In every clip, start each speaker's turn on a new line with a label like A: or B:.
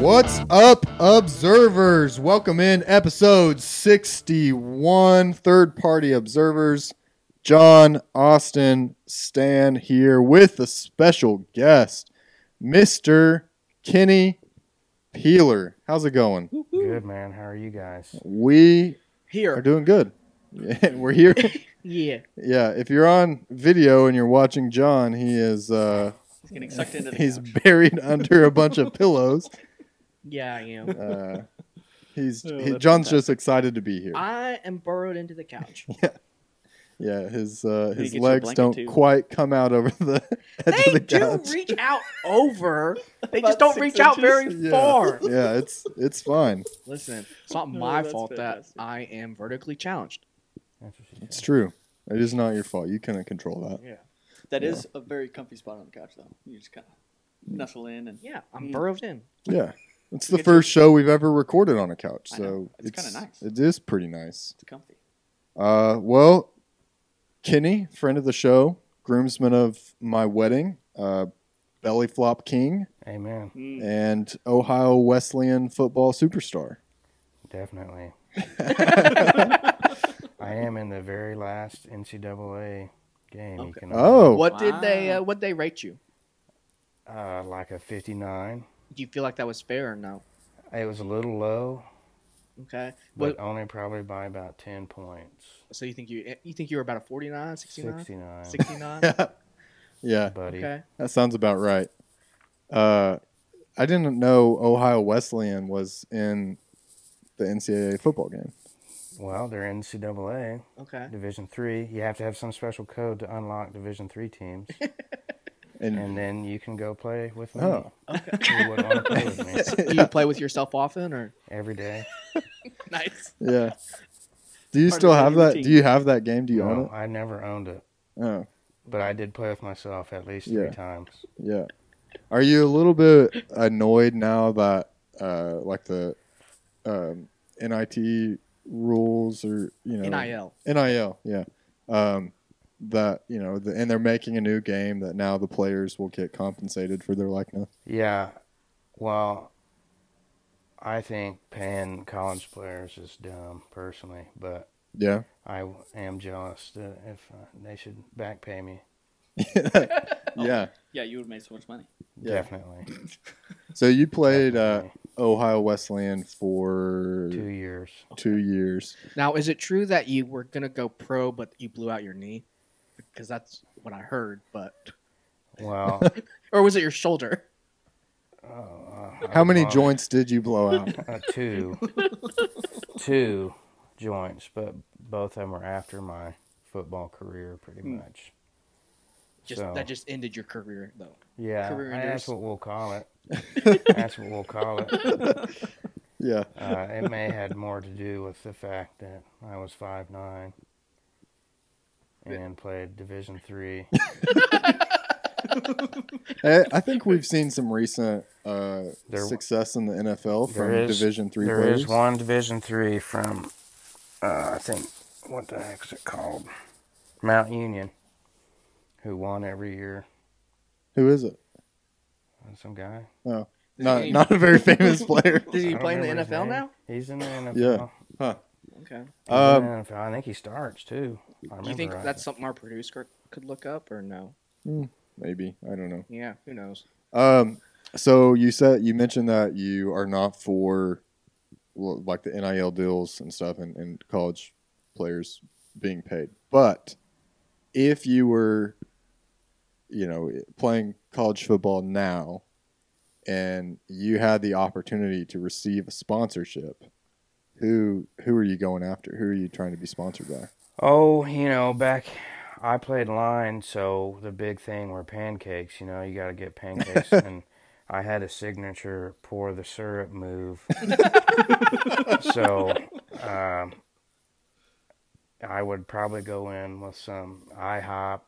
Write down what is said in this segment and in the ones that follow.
A: What's up, observers? Welcome in episode 61, third party observers. John, Austin, Stan here with a special guest, Mr. Kenny Peeler. How's it going?
B: Good man. How are you guys?
A: We
C: here are
A: doing good. Yeah, We're here.
C: Yeah.
A: yeah, if you're on video and you're watching John, he is uh
D: He's getting sucked into the
A: he's
D: couch.
A: buried under a bunch of pillows.
C: Yeah, I am.
A: Uh, he's
D: Oh,
A: he,
D: that's
A: John's just excited to be here.
C: I am burrowed into the couch.
A: Yeah, Yeah, his uh, his
D: get you a
A: legs don't
D: too.
A: quite come out over the edge
C: they
A: of the
C: do
A: couch.
C: reach out over. They just don't
D: six
C: reach out very
A: Yeah.
C: far.
A: yeah, it's it's fine.
C: Listen, it's not my
D: that's
C: fault that. I am vertically challenged.
B: That's what she
A: It's true. It is not your fault. You couldn't control that.
C: Yeah.
D: That
A: Yeah.
D: is a very comfy spot on the couch, though. You just kind of nestle in and
C: Yeah, I'm
D: Mm.
C: burrowed in.
A: Yeah, it's the
D: get
A: first show we've ever recorded on a couch,
D: I
A: so
D: know. It's kinda nice.
A: It is pretty nice.
D: it's comfy.
A: Uh, well, Kenny, friend of the show, groomsman of my wedding, uh, belly flop king,
B: Amen.
D: Mm.
A: and Ohio Wesleyan football superstar.
B: Definitely. I am in the very last NCAA game. You
D: Okay.
B: can
A: Oh.
C: What did they?
D: Wow.
C: Uh, what they rate you?
B: Uh, like a 59.
C: Do you feel like that was fair or no?
B: It was a little low,
C: Okay.
B: but
C: What,
B: only probably by about 10 points.
C: so you think you you think you were about a 49, 69,
B: 69.
C: 69?
A: yeah,
B: Buddy.
C: Okay.
A: that sounds about right. Uh, I didn't know Ohio Wesleyan was in the NCAA football game.
B: Well, they're in NCAA
C: Okay.
B: Division Three. You have to have some special code to unlock Division Three teams,
A: And,
B: and then you can go play with me.
A: Oh.
B: You wouldn't want to play with me
C: Do you play with yourself often or?
B: every day.
C: Nice.
A: yeah. Do you
D: Part
A: still have that?
D: routine.
A: Do you have that game? Do you
B: no,
A: own it?
B: I never owned it.
A: Oh,
B: But I did play with myself at least
A: Yeah.
B: three times.
A: yeah. Are you a little bit annoyed now that uh, like the um, NIT rules or you know
C: Nil.
A: NIL, yeah. Um, that you know, the, and they're making a new game that now the players will get compensated for their likeness.
B: Yeah. Well, I think paying college players is dumb, personally, but
A: Yeah,
B: I am jealous that if uh, they should back pay me.
A: yeah.
D: Yeah, you would have made so much money.
A: Yeah.
B: Definitely.
A: So you played uh, Ohio Wesleyan for
B: two years.
A: two years.
C: Now, is it true that you were gonna go pro, but you blew out your knee? Because that's what I heard. But
B: wow,
C: or was it your shoulder?
B: uh, uh,
A: How many
B: well,
A: joints did you blow out?
B: Uh, two. two joints, but both of them were after my football career, pretty
D: Hmm.
B: much.
C: Just
B: So-
C: that just ended your career, though.
B: Yeah,
C: career
B: I- that's what we'll call it. that's what we'll call it.
A: yeah.
B: Uh, it may have had more to do with the fact that I was five nine and played Division three.
A: I, I think we've seen some recent uh,
B: There-
A: success in the NFL from
B: There is-
A: Division three
B: There
A: players.
B: is one Division three from, uh, I think, what the heck's it called? Mount Union, who won every year.
A: Who is it?
B: Some guy.
A: Not
C: he-
A: not a very famous player.
C: Does he
B: don't
C: play in the
B: remember his
C: NFL
B: name.
C: now?
B: He's in the NFL.
A: Yeah. Huh.
C: Okay.
B: He's
A: Um,
B: in the NFL. I think he starts too. If I
C: Do you think
B: right.
C: that's something our producer could look up, or no?
A: Maybe I don't know.
C: Yeah, who knows?
A: Um, so you said you mentioned that you are not for like the NIL deals and stuff, and, and college players being paid. But if you were, you know, playing college football now, and you had the opportunity to receive a sponsorship, who who are you going after? Who are you trying to be sponsored by?
B: Oh, you know, back I played line, so the big thing were pancakes. You know, you got to get pancakes, and I had a signature pour the syrup move. so, um, I would probably go in with some IHOP,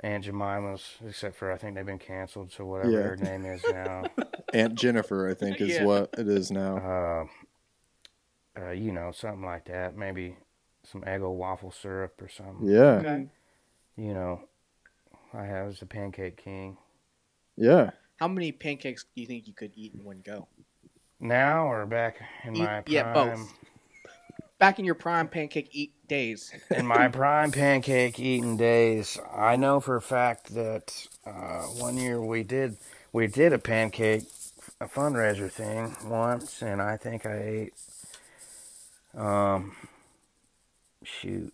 B: Aunt Jemima's, except for I think they've been canceled, so whatever
A: Yeah.
B: their name is now.
A: Aunt Jennifer, I think, is
C: Yeah.
A: what it is now.
B: uh, uh, you know, something like that. Maybe some Eggo waffle syrup or something.
A: Yeah,
C: Okay.
B: You know, I have the pancake king.
A: yeah.
C: How many pancakes do you think you could eat in one go?
B: Now or back in
C: Eat-
B: my prime?
C: yeah, both. Back in your prime pancake eat days.
B: in my prime pancake eating days, I know for a fact that uh, one year we did we did a pancake a fundraiser thing once, and I think I ate um shoot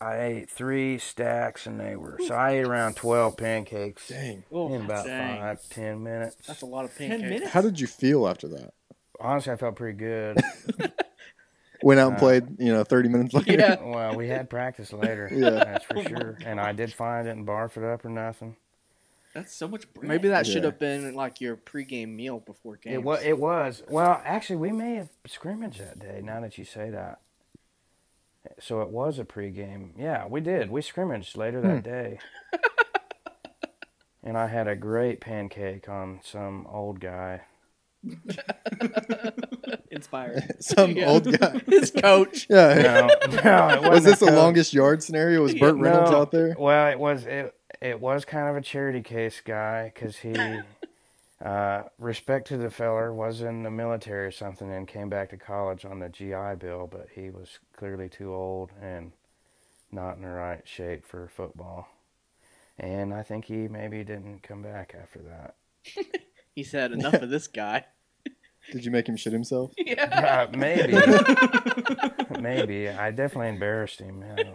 B: I ate three stacks, and they were so I ate around twelve pancakes
A: Dang.
C: Oh,
B: in about
D: dang.
B: five ten minutes.
C: that's a lot of
D: Ten
C: pancakes.
D: minutes?
A: How did you feel after that?
B: Honestly, I felt pretty good.
A: Went out and
B: Uh,
A: played, you know, 30 minutes later.
C: Yeah.
B: well, we had practice later,
A: Yeah.
B: that's for sure, and I did find it didn't barf it up or nothing.
D: That's so much bread.
C: Maybe that should
A: Yeah.
C: have been like your pregame meal before games.
B: It was. It was. Well, actually, we may have scrimmaged that day. Now that you say that, so it was a pregame. Yeah, we did. We scrimmaged later that hmm. day, and I had a great pancake on some old guy.
D: inspired.
A: Some
C: Yeah.
A: old guy.
C: His coach.
A: Yeah.
B: No, no, it wasn't
A: Was this the longest yard scenario? Was Burt Reynolds
B: No.
A: out there?
B: Well, it was. It it was kind of a charity case guy because he. Uh, respect to the feller was in the military or something and came back to college on the GI Bill, but he was clearly too old and not in the right shape for football. And I think he maybe didn't come back after that.
C: He said, "Enough of this guy."
A: Did you make him shit himself?
C: yeah.
B: Uh, maybe, maybe I definitely embarrassed him. yeah.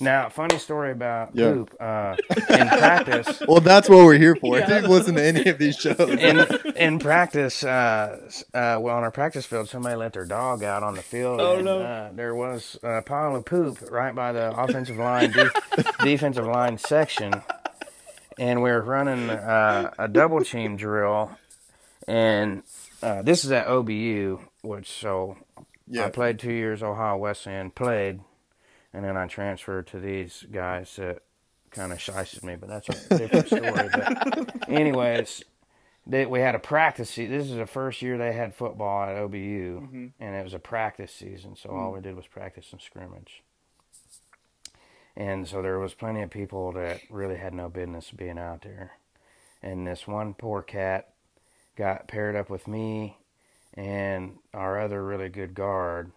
B: Now, funny story about
A: Yeah.
B: poop. Uh, in practice,
A: Well, that's what we're here for. If
C: Yeah.
A: you've listened to any of these shows,
B: in in practice, uh, s- uh, well, on our practice field, somebody let their dog out on the field.
D: Oh,
B: and,
D: no.
B: Uh, there was a pile of poop right by the offensive line, de- defensive line section, and we were running uh, a double team drill, and uh, this is at OBU, which so I played two years Ohio Wesleyan, played, and then I transferred to these guys that kind of shysted me, but that's a different story. But anyways, they, we had a practice. Se- this is the first year they had football at OBU, mm-hmm. and it was a practice season. So all mm. we did was practice and scrimmage. And so there was plenty of people that really had no business being out there. And this one poor cat got paired up with me and our other really good guard,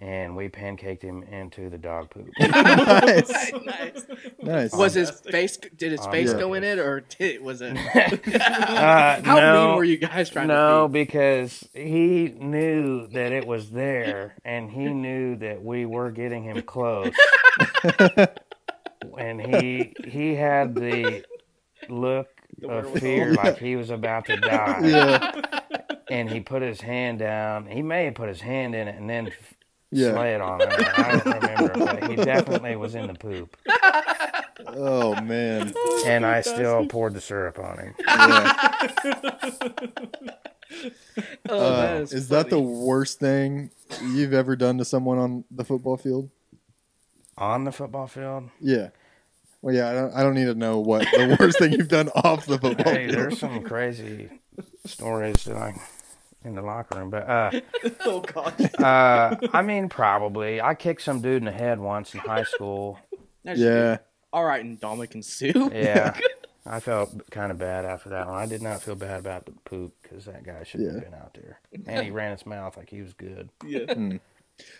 B: and we pancaked him into the dog poop.
A: nice,
C: nice.
A: nice.
C: Was his face? Did his
B: Um,
C: face
A: yeah.
C: go in it, or did, was it?
B: Uh,
C: How
B: no,
C: mean were you guys trying
B: no,
C: to be?
B: No, because he knew that it was there, and he knew that we were getting him close. and he he had the look of fear, like he was about to die.
A: yeah,
B: And he put his hand down. He may have put his hand in it and then f-
A: Yeah.
B: slid on it. I don't remember, but he definitely was in the poop.
A: oh man,
B: And I still poured the syrup on him.
A: yeah.
C: Oh,
A: Uh,
C: that
A: is that the worst thing you've ever done to someone on the football field?
B: On the football field?
A: Yeah. Well, yeah, I don't, I don't need to know what the worst thing you've done off the football
B: Hey,
A: field.
B: there's some crazy stories that I in the locker room, but uh,
D: oh gosh.
B: uh, I mean, probably I kicked some dude in the head once in high school.
C: That's
A: Yeah,
C: All right, and Dominic and Sue.
B: Yeah, I felt kind of bad after that one. I did not feel bad about the poop because that guy shouldn't
A: Yeah.
B: have been out there, and he ran his mouth like he was good,
D: Yeah.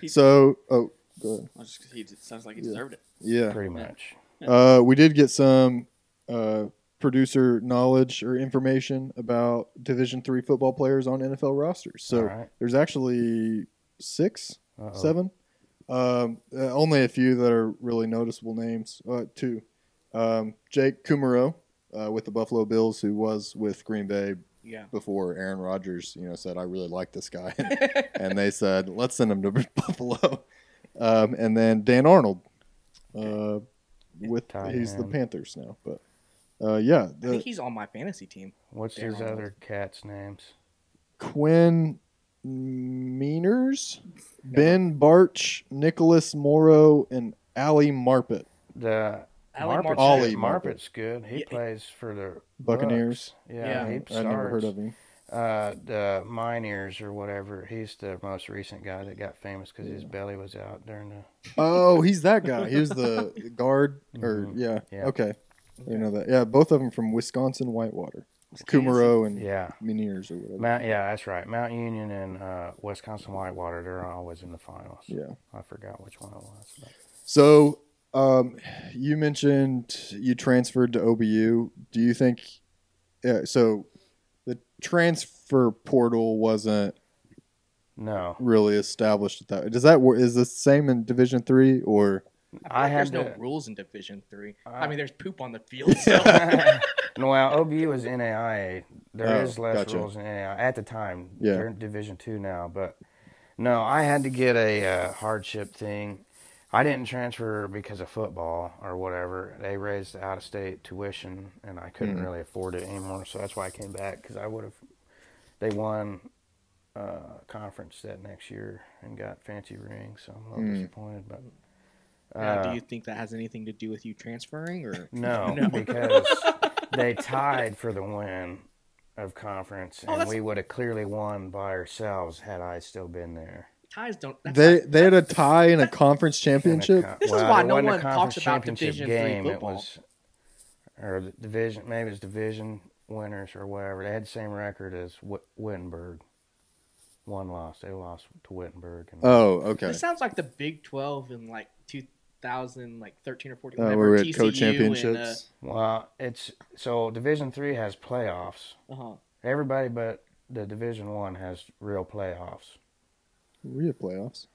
A: So, oh, go ahead.
D: Just, he sounds like he deserved it.
A: Yeah.
B: pretty much.
A: Uh, we did get some uh, producer knowledge or information about Division three football players on NFL rosters. So
B: All right.
A: there's actually 6
B: Uh-oh.
A: seven. Um, uh, only a few that are really noticeable names. Uh, two. Um, Jake Kumerow uh, with the Buffalo Bills, who was with Green Bay
C: Yeah.
A: before Aaron Rodgers, you know, said I really like this guy, and they said let's send him to Buffalo. Um, and then Dan Arnold, uh, with
B: Tight
A: he's the. Panthers now, but uh, yeah,
C: I think he's on my fantasy team.
B: What's
C: Dan
B: his
C: Arnold.
B: other cats' names?
A: Quinn Meinerz, Ben Bartch, Nicholas Morrow, and Ali Marpet,
B: The
C: Ali
B: Marpet's,
C: Marpet.
A: Ollie
B: Marpet's good. He
C: Yeah.
B: plays for the
A: Buccaneers.
B: Bucks. Yeah,
C: Yeah.
B: he
A: I
B: starts.
A: never heard of him.
B: Uh, the Meinerz or whatever. He's the most recent guy that got famous because his belly was out during the.
A: Oh, he's that guy. He was the guard, or
B: Mhm.
A: yeah,
B: Yeah.
A: okay, you know that. Yeah, both of them from Wisconsin Whitewater. Kumerow and
B: Yeah.
A: Meinerz or whatever.
B: Mount, yeah, that's right. Mount Union and uh, Wisconsin Whitewater, they're always in the finals.
A: Yeah.
B: I forgot which one it was. But.
A: So, um, you mentioned you transferred to OBU. Do you think? Yeah. So, the transfer portal wasn't
B: No,
A: really established at that. Does that is the same in Division three or?
B: I
C: I
B: had
C: there's no
B: to-
C: rules in Division Three. I
B: Uh,
C: mean, there's poop on the field. So.
B: no, well, OBU is NAIA. There is
A: Oh,
B: less
A: gotcha.
B: rules in NAIA at the time.
A: Yeah.
B: They're in Division Two now, but no, I had to get a uh, hardship thing. I didn't transfer because of football or whatever. They raised out of state tuition, and I couldn't
A: Hmm.
B: really afford it anymore. So that's why I came back because I would have. They won uh, conference that next year and got fancy rings, so I'm a little
A: Hmm.
B: disappointed. But
C: Now,
B: uh,
C: do you think that has anything to do with you transferring, or
B: no,
C: No.
B: because they tied for the win of conference,
C: Oh,
B: and
C: that's-
B: we would have clearly won by ourselves had I still been there.
C: ties don't?
A: They
C: not-
A: they had a tie in a conference
B: In a
A: championship.
B: co-
C: This is why no one talks
B: conference
C: about
B: championship
C: Division
B: game. It
C: football.
B: was, or the division, maybe it was division winners or whatever. They had the same record as Wit- Wittenberg. One loss. They lost to Wittenberg. And
A: Oh, okay.
C: It sounds like the Big Twelve in like 2000, like 13 or 14.
A: Uh, we had
C: TCU
A: co-championships.
B: Wow, it's so Division Three has playoffs.
C: Uh, uh-huh.
B: Everybody but the Division One has real playoffs.
A: Real playoffs.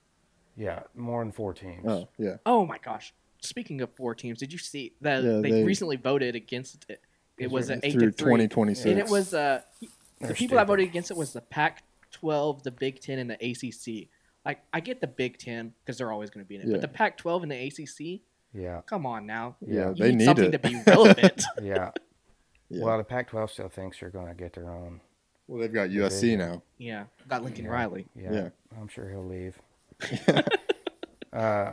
B: Yeah, more than four teams.
A: Oh, yeah.
C: Oh my gosh! Speaking of four teams, did you see that
A: Yeah,
C: they,
A: they-
C: recently voted against it? It was an eight
A: Through
C: to three,
A: twenty twenty six.
C: and it was uh the
B: They're
C: people that voted against it was the Pac-12, the Big Ten, and the ACC. Like I get the Big Ten because they're always going to be in it,
A: Yeah.
C: but the Pac-12 and the ACC,
B: Yeah,
C: come on now,
A: Yeah,
C: you
A: they
C: need,
A: need
C: something
A: it.
C: to be relevant.
B: yeah.
A: Yeah.
B: Well, the Pac-12 still thinks they're going to get their own.
A: Well, they've got USC now.
C: yeah, got Lincoln
B: Yeah.
C: Riley.
B: Yeah,
A: Yeah.
B: I'm sure he'll leave. uh,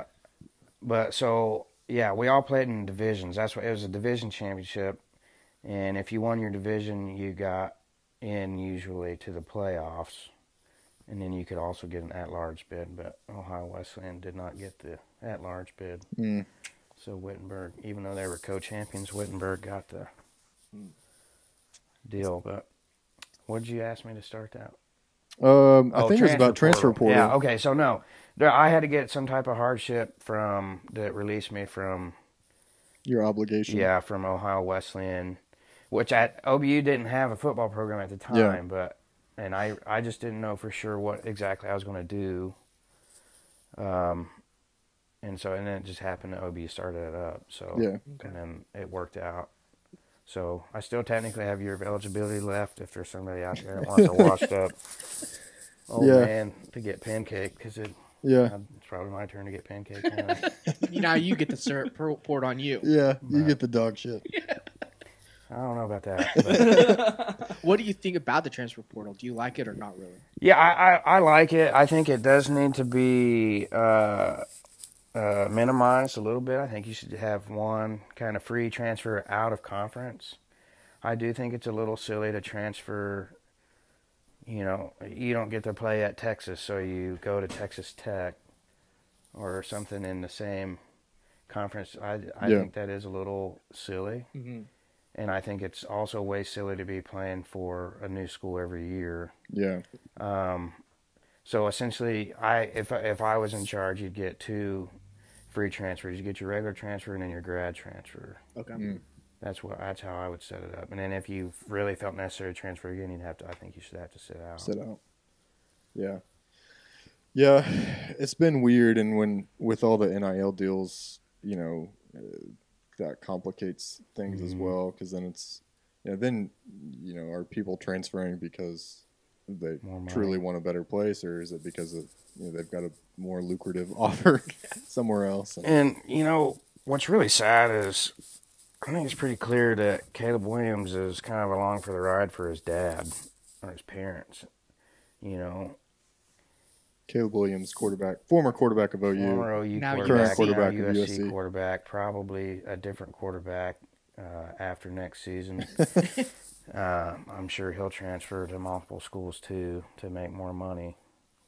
B: but so yeah, we all played in divisions. That's what it was a division championship, and if you won your division, you got in usually to the playoffs, and then you could also get an at-large bid. But Ohio Wesleyan did not get the at-large bid,
A: Mm.
B: so Wittenberg, even though they were co-champions, Wittenberg got the deal. But what did you ask me to start that?
A: Um, I
B: Oh,
A: think it was about transfer portal.
B: Yeah. Okay. So no, there, I had to get some type of hardship from that released me from
A: Your obligation.
B: yeah from Ohio Wesleyan, which at OBU didn't have a football program at the time,
A: Yeah.
B: but and I I just didn't know for sure what exactly I was going to do. Um, and so and then it just happened that OB started it up. So
A: Yeah.
B: and then it worked out. So I still technically have year of eligibility left if there's somebody out there that wants a washed up old
A: Yeah.
B: man to get pancake because it,
A: Yeah.
B: it's probably my turn to get pancake. now.
C: You now you get the syrup poured on you.
A: Yeah. You
B: Right.
A: get the dog shit.
B: I don't know about that.
C: What do you think about the transfer portal? Do you like it or not really?
B: yeah, I, I, I like it. I think it does need to be uh, uh, minimized a little bit. I think you should have one kind of free transfer out of conference. I do think it's a little silly to transfer. You know, you don't get to play at Texas, so you go to Texas Tech or something in the same conference. I, I
A: Yeah.
B: think that is a little silly.
C: Mm-hmm.
B: And I think it's also way silly to be playing for a new school every year.
A: Yeah.
B: Um, so essentially, I if if I was in charge, you'd get two free transfers. You get your regular transfer and then your grad transfer.
C: Okay.
A: Mm.
B: That's what that's how I would set it up. And then if you really felt necessary to transfer again, you'd have to. I think you should have to sit out.
A: Sit out. Yeah. Yeah. It's been weird. And when, with all the NIL deals, you know, uh, that complicates things as
B: Mhm.
A: well. Cause then it's, you know, then, you know, are people transferring because they truly want a better place or is it because of, you know, they've got a more lucrative offer somewhere else? And,
B: And you know what's really sad is I think it's pretty clear that Caleb Williams is kind of along for the ride for his dad or his parents. You know,
A: Caleb Williams, quarterback, former quarterback of OU.
B: former OU
C: Now
B: quarterback,
A: Current quarterback
B: now
A: of
B: USC
A: USC.
B: quarterback, probably a different quarterback uh, after next season. uh, I'm sure he'll transfer to multiple schools too to make more money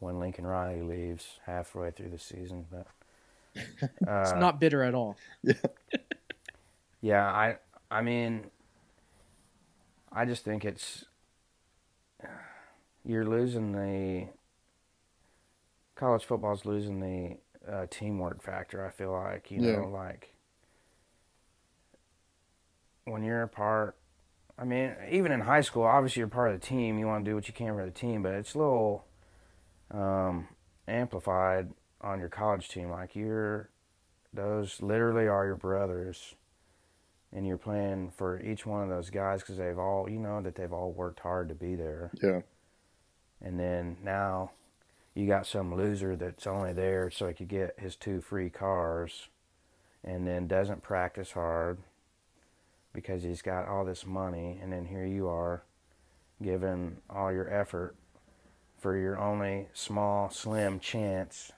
B: when Lincoln Riley leaves halfway through the season. But uh,
C: It's not bitter at all.
B: Yeah, I I mean I just think it's you're losing the college football's losing the uh, teamwork factor. I feel like you
A: Yeah.
B: know, like when you're a part. I mean, even in high school, obviously you're part of the team. You want to do what you can for the team, but it's a little um, amplified on your college team. Like you're, those literally are your brothers, and you're playing for each one of those guys because they've all, you know, that they've all worked hard to be there.
A: Yeah.
B: And then now you got some loser that's only there so he could get his two free cars and then doesn't practice hard because he's got all this money. And then here you are giving all your effort for your only small, slim chance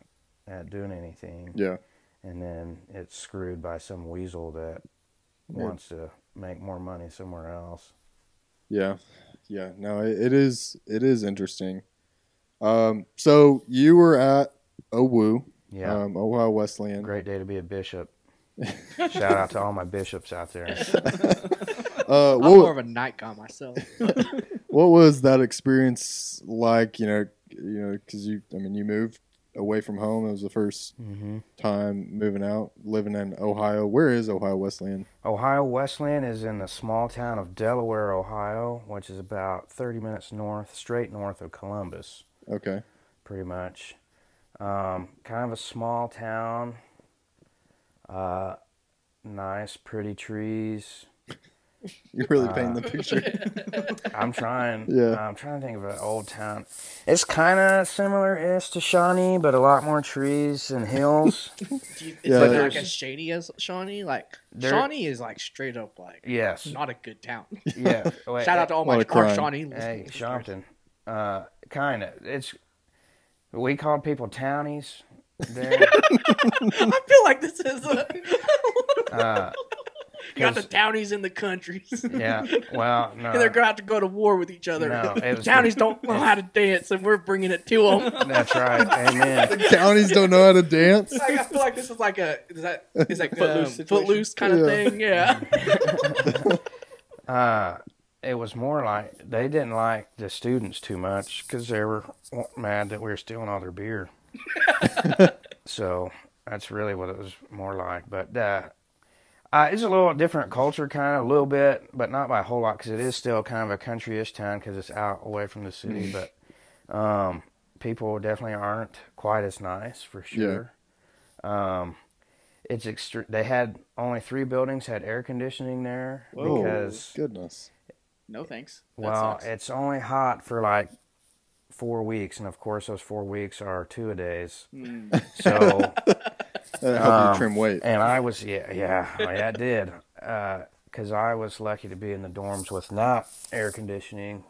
B: at doing anything.
A: Yeah.
B: And then it's screwed by some weasel that
A: Yeah.
B: wants to make more money somewhere else.
A: Yeah, yeah. No, it, it is. It is interesting. Um, so you were at OWU,
B: Yeah.
A: um, Ohio Wesleyan.
B: Great day to be a bishop. Shout out to all my bishops out there.
A: Uh,
C: I'm more of a night guy myself.
A: what was that experience like? You know, you know, because you, I mean, you moved away from home. It was the first
B: hmm
A: time moving out, living in Ohio. Where is Ohio Wesleyan?
B: Ohio Wesleyan is in the small town of Delaware, Ohio, which is about 30 minutes north, straight north of Columbus,
A: Okay.
B: pretty much. Um, kind of a small town. Uh, nice, pretty trees.
A: You're really
B: Uh,
A: painting the picture.
B: I'm trying.
A: Yeah.
B: I'm trying to think of an old town. It's kind of similar-ish to Shawnee, but a lot more trees and hills.
C: Do you, is
A: Yeah,
C: it like as shady as Shawnee? Like
B: There-
C: Shawnee is like straight up like
B: yes.
C: not a good town.
B: Yeah. Wait,
C: Shout out to all my
A: of
C: our. Shawnee
B: Hey,
C: listeners.
B: Shompton. Uh, kind of. It's we call people townies. There.
C: I feel like this is a,
B: uh,
C: you got the townies in the countries.
B: yeah. Well, no.
C: and they're going to have to go to war with each other.
B: No, it was
C: townies
B: the-
C: don't know how to dance, and we're bringing it to them.
B: That's right. Amen.
A: Counties don't know how to dance.
C: Like, I feel like this is like a is that is that
D: Footloose
C: um, footloose kind of thing? Yeah.
B: Uh, it was more like they didn't like the students too much because they were mad that we were stealing all their beer. so that's really what it was more like. But uh, uh, it's a little different culture, kind of a little bit, but not by a whole lot because it is still kind of a country-ish town because it's out away from the city. but um, people definitely aren't quite as nice for sure. Um, it's extre- They had only three buildings had air conditioning there
A: Oh,
B: because
A: goodness.
D: No thanks. That
B: well,
D: sucks.
B: it's only hot for like four weeks, and of course, those four weeks are two a days.
D: Mm.
B: So,
A: That'll help
B: Um,
A: you trim weight.
B: and I was yeah, yeah, oh, yeah, it did, because I was lucky to be in the dorms with not air conditioning,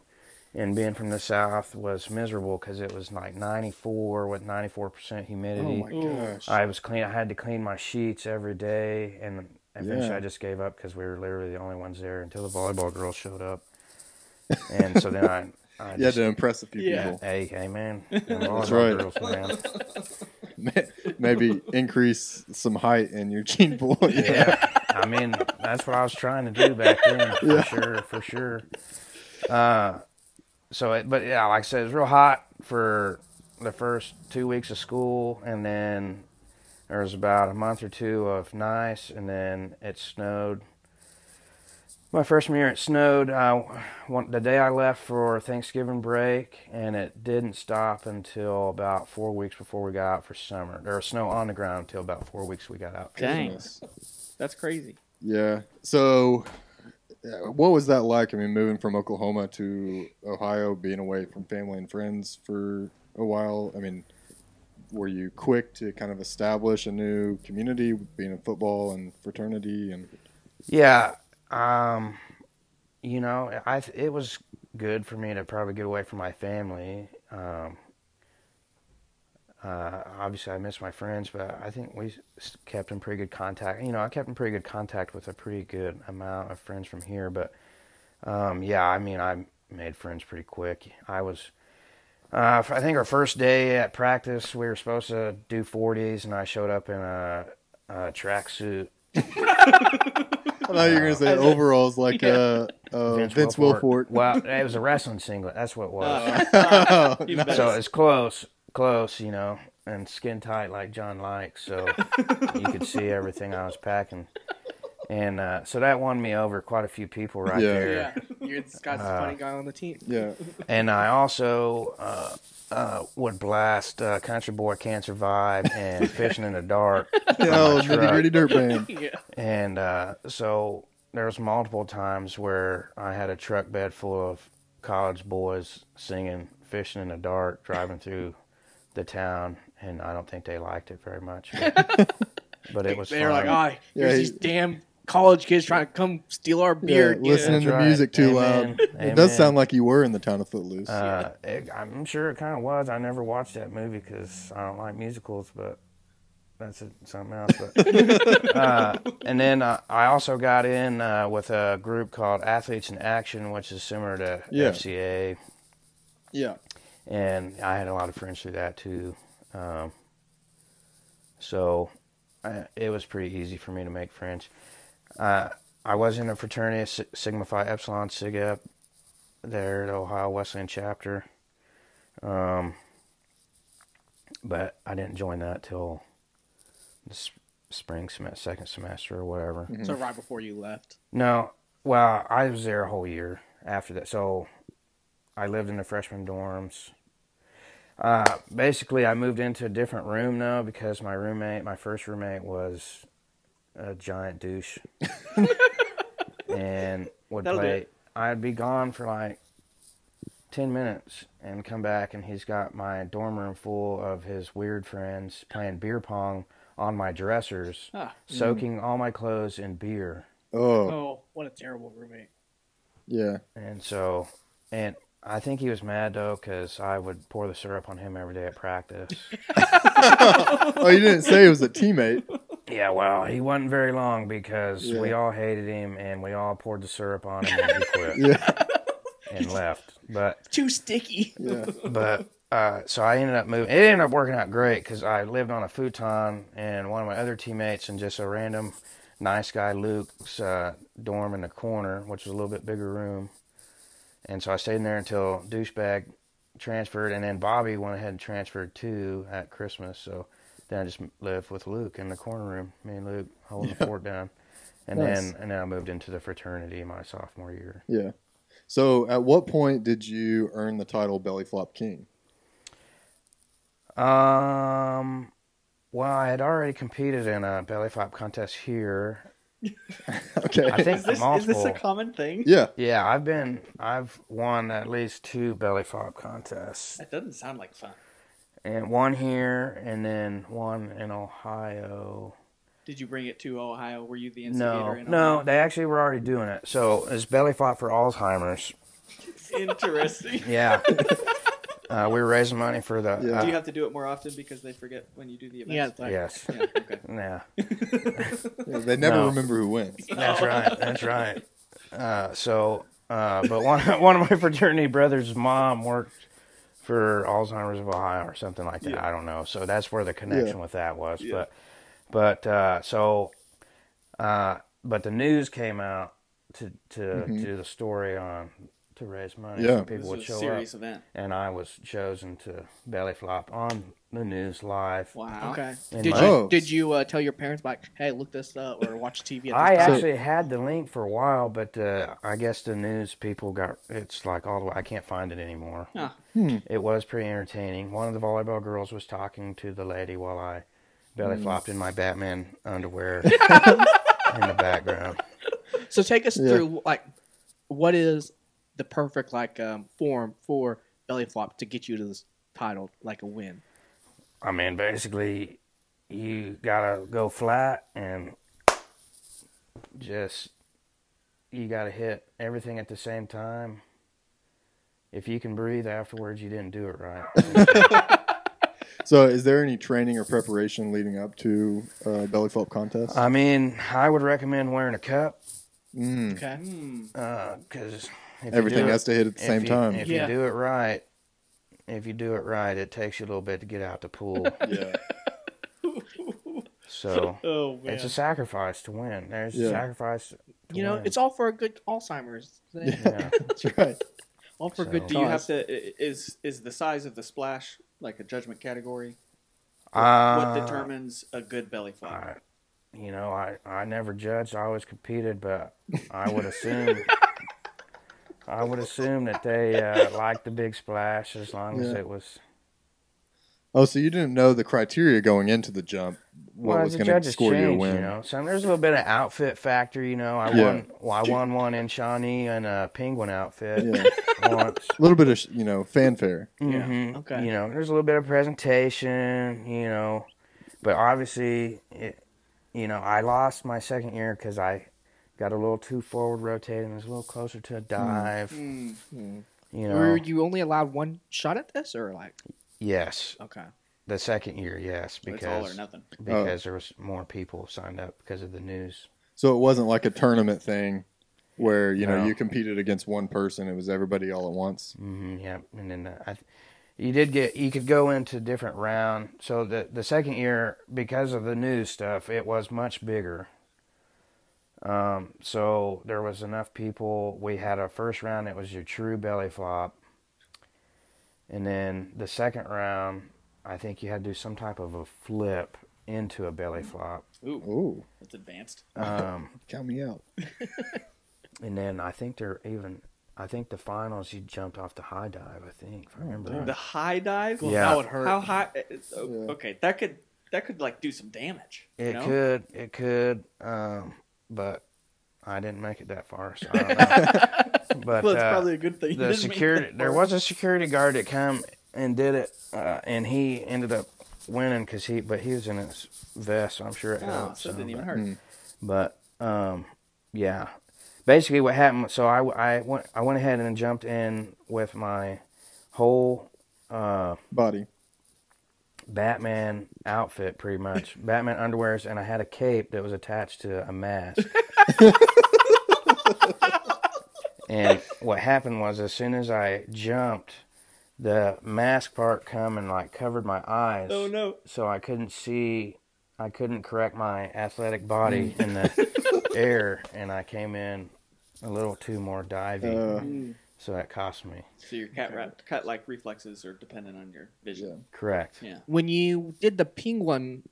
B: and being from the south was miserable because it was like 94 with 94 percent humidity.
A: Oh my gosh.
B: I was clean. I had to clean my sheets every day, and eventually
A: Yeah.
B: I just gave up because we were literally the only ones there until the volleyball girls showed up. And so then I, I
A: You had to impress a few
C: Yeah.
A: people.
B: hey, hey, man, them volleyball
A: right.
B: girls, man.
A: Maybe increase some height in your gene pool.
B: Yeah, I mean that's what I was trying to do back then, for
A: Yeah.
B: sure, for sure. Uh, so it, but yeah, like I said, it was real hot for the first two weeks of school, and then there was about a month or two of nice, and then it snowed. My freshman year, it snowed. Uh, one, the day I left for Thanksgiving break, and it didn't stop until about four weeks before we got out for summer. There was snow on the ground until about four weeks we got out.
D: Dang.
A: Goodness.
D: That's crazy.
A: Yeah. So, uh, what was that like? I mean, moving from Oklahoma to Ohio, being away from family and friends for a while. I mean, were you quick to kind of establish a new community, being in football and fraternity? And
B: Yeah, um, you know, I it was good for me to probably get away from my family. Um, uh, obviously, I miss my friends, but I think we kept in pretty good contact. You know, I kept in pretty good contact with a pretty good amount of friends from here. But um, yeah, I mean, I made friends pretty quick. I was. Uh, I think our first day at practice, we were supposed to do 40s, and I showed up in a, a tracksuit
A: I thought you were gonna say
D: As a-
A: overalls like uh, uh, Vince, Wilfork.
B: Well, it was a wrestling singlet. That's what it was.
D: Uh,
A: Oh,
D: You
A: nice.
B: so it's close, close, you know, and skin tight like John likes. So you could see everything I was packing. And uh, so that won me over quite a few people right
A: Yeah.
B: there.
C: Yeah, you're this guy's the
B: Uh,
C: funny guy on the team.
A: yeah.
B: And I also uh, uh, would blast uh, Country Boy Can't Survive and Fishing in the Dark.
A: Oh,
B: truck.
A: nitty gritty dirt band.
C: Yeah.
B: And uh, so there was multiple times where I had a truck bed full of college boys singing "Fishing in the Dark" driving through the town, and I don't think they liked it very much. But, but it was.
C: They're like,
B: fun.
C: oh,
A: Yeah,
C: here's
A: he-
C: these damn college kids trying to come steal our
A: Yeah,
C: beer.
A: listening to
B: right.
A: music too
B: Amen.
A: loud. It does sound like you were in the town of Footloose.
B: Uh, it, I'm sure it kind of was. I never watched that movie because I don't like musicals, but that's it, something else. But, uh, and then uh, I also got in uh, with a group called Athletes in Action, which is similar to
A: Yeah.
B: FCA,
A: yeah.
B: and I had a lot of friends through that too. Um, so I, it was pretty easy for me to make friends. Uh, I was in a fraternity, Sigma Phi Epsilon SIGEP, there at Ohio Wesleyan chapter. Um, but I didn't join that till the s- spring semester, second semester or whatever.
C: So right before you left.
B: No, well, I was there a whole year after that. So I lived in the freshman dorms. Uh, basically, I moved into a different room now because my roommate, my first roommate, was a giant douche, and would
D: That'll
B: play. I'd be gone for like ten minutes and come back, and he's got my dorm room full of his weird friends playing beer pong on my dressers,
D: Ah.
B: soaking all my clothes in beer.
A: Oh,
C: Oh, what a terrible roommate.
A: yeah.
B: And so, and I think he was mad though because I would pour the syrup on him every day at practice.
A: Oh, you didn't say it was a teammate.
B: Yeah, well, he wasn't very long because we all hated him and we all poured the syrup on him and he quit
A: Yeah.
B: and left. But,
C: Too sticky.
A: Yeah.
B: but, uh, so I ended up moving. It ended up working out great because I lived on a futon and one of my other teammates and just a random nice guy Luke's uh, dorm in the corner, which was a little bit bigger room. And so I stayed in there until douchebag transferred, and then Bobby went ahead and transferred too at Christmas. So then I just lived with Luke in the corner room. Me and Luke holding the fort down, and
A: Nice.
B: then and then I moved into the fraternity my sophomore year.
A: Yeah. So, at what point did you earn the title Belly Flop King?
B: Um, well, I had already competed in a belly flop contest here.
A: Okay.
B: I think
D: Is this, is this a common thing?
A: yeah.
B: yeah, I've been I've won at least two belly flop contests,
D: That doesn't sound like fun.
B: And one here, and then one in Ohio.
D: Did you bring it to Ohio? Were you the instigator?
B: No,
D: in
B: no, they actually were already doing it. So it's belly flop for Alzheimer's.
D: Interesting.
B: Yeah. uh, we were raising money for the.
A: Yeah.
B: uh,
D: do you have to do it more often because they forget when you do the
C: Yeah,
D: events?
C: like,
B: yes.
D: Yeah, okay.
B: Yeah.
A: Yeah, They never
B: No.
A: remember who wins.
B: That's right. That's right. Uh, so, uh, but one one of my fraternity brothers' mom worked for Alzheimer's of Ohio or something like that.
D: Yeah.
B: I don't know. So that's where the connection
A: Yeah.
B: with that was.
D: Yeah.
B: But, but uh, so, uh, but the news came out to to
A: Mhm.
B: do the story on to raise money.
A: Yeah.
B: so
D: This
B: people would
D: was a
B: show up.
D: serious event.
B: and I was chosen to belly flop on the news live.
D: Wow.
C: Okay.
B: In
C: Did
B: my-
C: you
A: Oh.
C: did you uh, tell your parents like, hey, look this up or watch TV? At
B: I
C: time?
B: actually had the link for a while, but uh, I guess the news people got it's like all the way. I can't find it anymore.
D: Huh.
A: Hmm.
B: It was pretty entertaining. One of the volleyball girls was talking to the lady while I belly
A: Hmm.
B: flopped in my Batman underwear in the background.
C: So take us
A: Yeah.
C: through like what is the perfect like um, form for belly flop to get you to this title like a win.
B: I mean, basically, you gotta go flat and just you gotta hit everything at the same time. If you can breathe afterwards, you didn't do it right.
A: So, is there any training or preparation leading up to uh, belly flop contest?
B: I mean, I would recommend wearing a cup
A: Mm.
C: Okay.
B: Because
A: Everything has to hit at the same
B: if
A: time.
B: If
C: Yeah.
B: you do it right, if you do it right, it takes you a little bit to get out the pool.
A: yeah.
B: So
D: Oh man.
B: it's a sacrifice to win. There's
A: Yeah.
B: a sacrifice. To
C: You know,
B: win.
C: it's all for a good Alzheimer's. thing.
B: Yeah.
A: That's right.
C: All for
B: So-
C: good
D: Do you have to? Is is the size of the splash like a judgment category?
B: Uh,
D: what determines a good belly flop?
B: I, you know, I, I never judged. I always competed, but I would assume I would assume that they uh, liked the big splash as long as it was.
A: Oh, so you didn't know the criteria going into the jump? What
B: well,
A: was going to
B: judges
A: score you a win?
B: you know. So there's a little bit of outfit factor, you know. I
A: Yeah.
B: won. Well, I won one in Shawnee in a penguin outfit
A: Yeah,
B: once.
A: a little bit of you know fanfare.
B: Mhm.
C: okay.
B: You know, there's a little bit of presentation, you know, but obviously, it, you know, I lost my second year because I got a little too forward rotated and was a little closer to a dive.
D: Mm.
B: You know,
C: Were you only allowed one shot at this, or like?
B: yes,
C: Okay.
B: the second year, yes,
D: It's all or
B: because
D: nothing.
B: because there was more people signed up because of the news.
A: So it wasn't like a tournament thing where you know
B: No.
A: you competed against one person. It was everybody all at once.
B: hmm yeah, and then uh, I, you did get you could go into different round. So the the second year, because of the news stuff, it was much bigger. Um, so there was enough people. We had a first round. It was your true belly flop, and then the second round, I think you had to do some type of a flip into a belly flop.
D: Ooh,
A: Ooh,
D: that's advanced.
B: Um,
A: count me out.
B: and then I think they're even. I think the finals you jumped off the high dive. I think if I remember.
A: damn.
B: right.
D: The high dive.
B: Yeah.
C: That would hurt.
D: How high? uh, uh, Okay, that could that could like do some damage. you
B: It
D: know?
B: could, it could, um, but I didn't make it that far, so I don't know. but
D: Well, it's
B: uh,
D: probably a good thing.
B: the security, there was a security guard that came and did it, uh, and he ended up winning because he, but he was in his vest, so I'm sure it
D: Oh,
B: helped.
D: so it didn't
B: some,
D: even
B: but-
D: hurt.
A: Mm.
B: But um, yeah, basically what happened. So I, I went I went ahead and jumped in with my whole uh,
A: Body.
B: Batman outfit, pretty much. Batman underwears, and I had a cape that was attached to a mask. and what happened was, as soon as I jumped, the mask part come and like covered my eyes,
D: Oh no!
B: so I couldn't see. I couldn't correct my athletic body in the air, and I came in a little too more diving,
A: Uh,
D: Mm.
B: So that cost me.
D: So your cat rat, cat like reflexes are dependent on your vision.
B: Correct.
D: Yeah.
C: When you did the penguin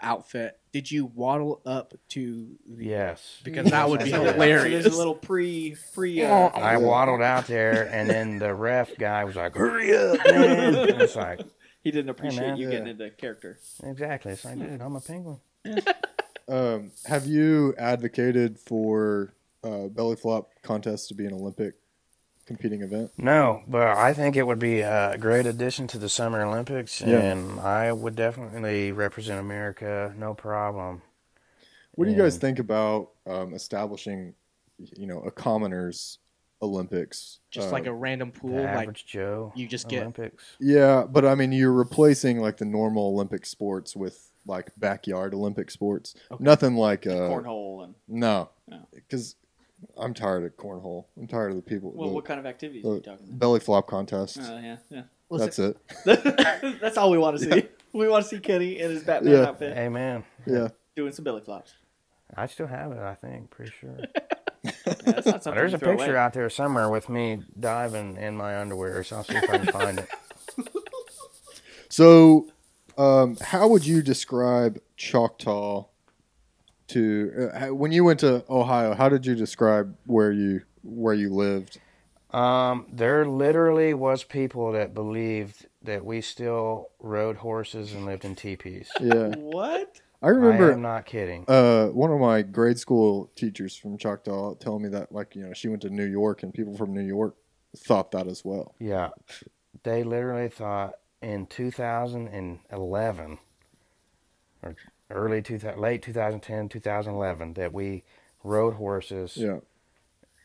C: outfit, did you waddle up to the?
B: Yes.
C: Because that would be
B: Yeah.
D: So
C: hilarious.
D: there's a little pre pre. Uh,
B: I waddled out there, and then the ref guy was like, "Hurry up, man!" And it's like,
D: he didn't appreciate
B: man.
D: you getting
A: Yeah.
D: into character.
B: exactly. It's like, dude, I'm a penguin.
A: um, have you advocated for uh, belly flop contests to be an Olympic competing event?
B: No, but I think it would be a great addition to the Summer Olympics,
A: Yeah.
B: and I would definitely represent America, no problem.
A: What do you guys think about um, establishing, you know, a commoners Olympics?
C: Just
A: Uh,
C: like a random pool,
B: The
C: like
B: average Joe.
C: you just get-
B: Olympics.
A: Yeah, but I mean, you're replacing like the normal Olympic sports with like backyard Olympic sports.
C: Okay.
A: Nothing like uh,
D: Cornhole and
A: No,
D: No.
A: because I'm tired of cornhole. I'm tired of the people.
D: well,
A: the,
D: what kind of activities are you talking about?
A: belly flop contest.
D: Uh, yeah, yeah.
A: That's it.
D: That's all we want to see. We want to see Kenny in his Batman
A: Yeah.
D: outfit
B: Amen.
A: Yeah.
D: doing some belly flops.
B: I still have it. I think, pretty sure.
D: Yeah, that's not something
B: There's a picture
D: away.
B: out there somewhere with me diving in my underwear, so I'll see if I can find it.
A: So, um, how would you describe Choctaw to uh, when you went to Ohio? How did you describe where you where you lived?
B: Um, there literally was people that believed that we still rode horses and lived in teepees.
A: Yeah,
D: What?
A: I remember.
B: I am not kidding.
A: Uh, one of my grade school teachers from Choctaw telling me that, like, you know, she went to New York and people from New York thought that as well.
B: Yeah, they literally thought in 2011 or early 2000, late 2010, 2011 that we rode horses
A: Yeah,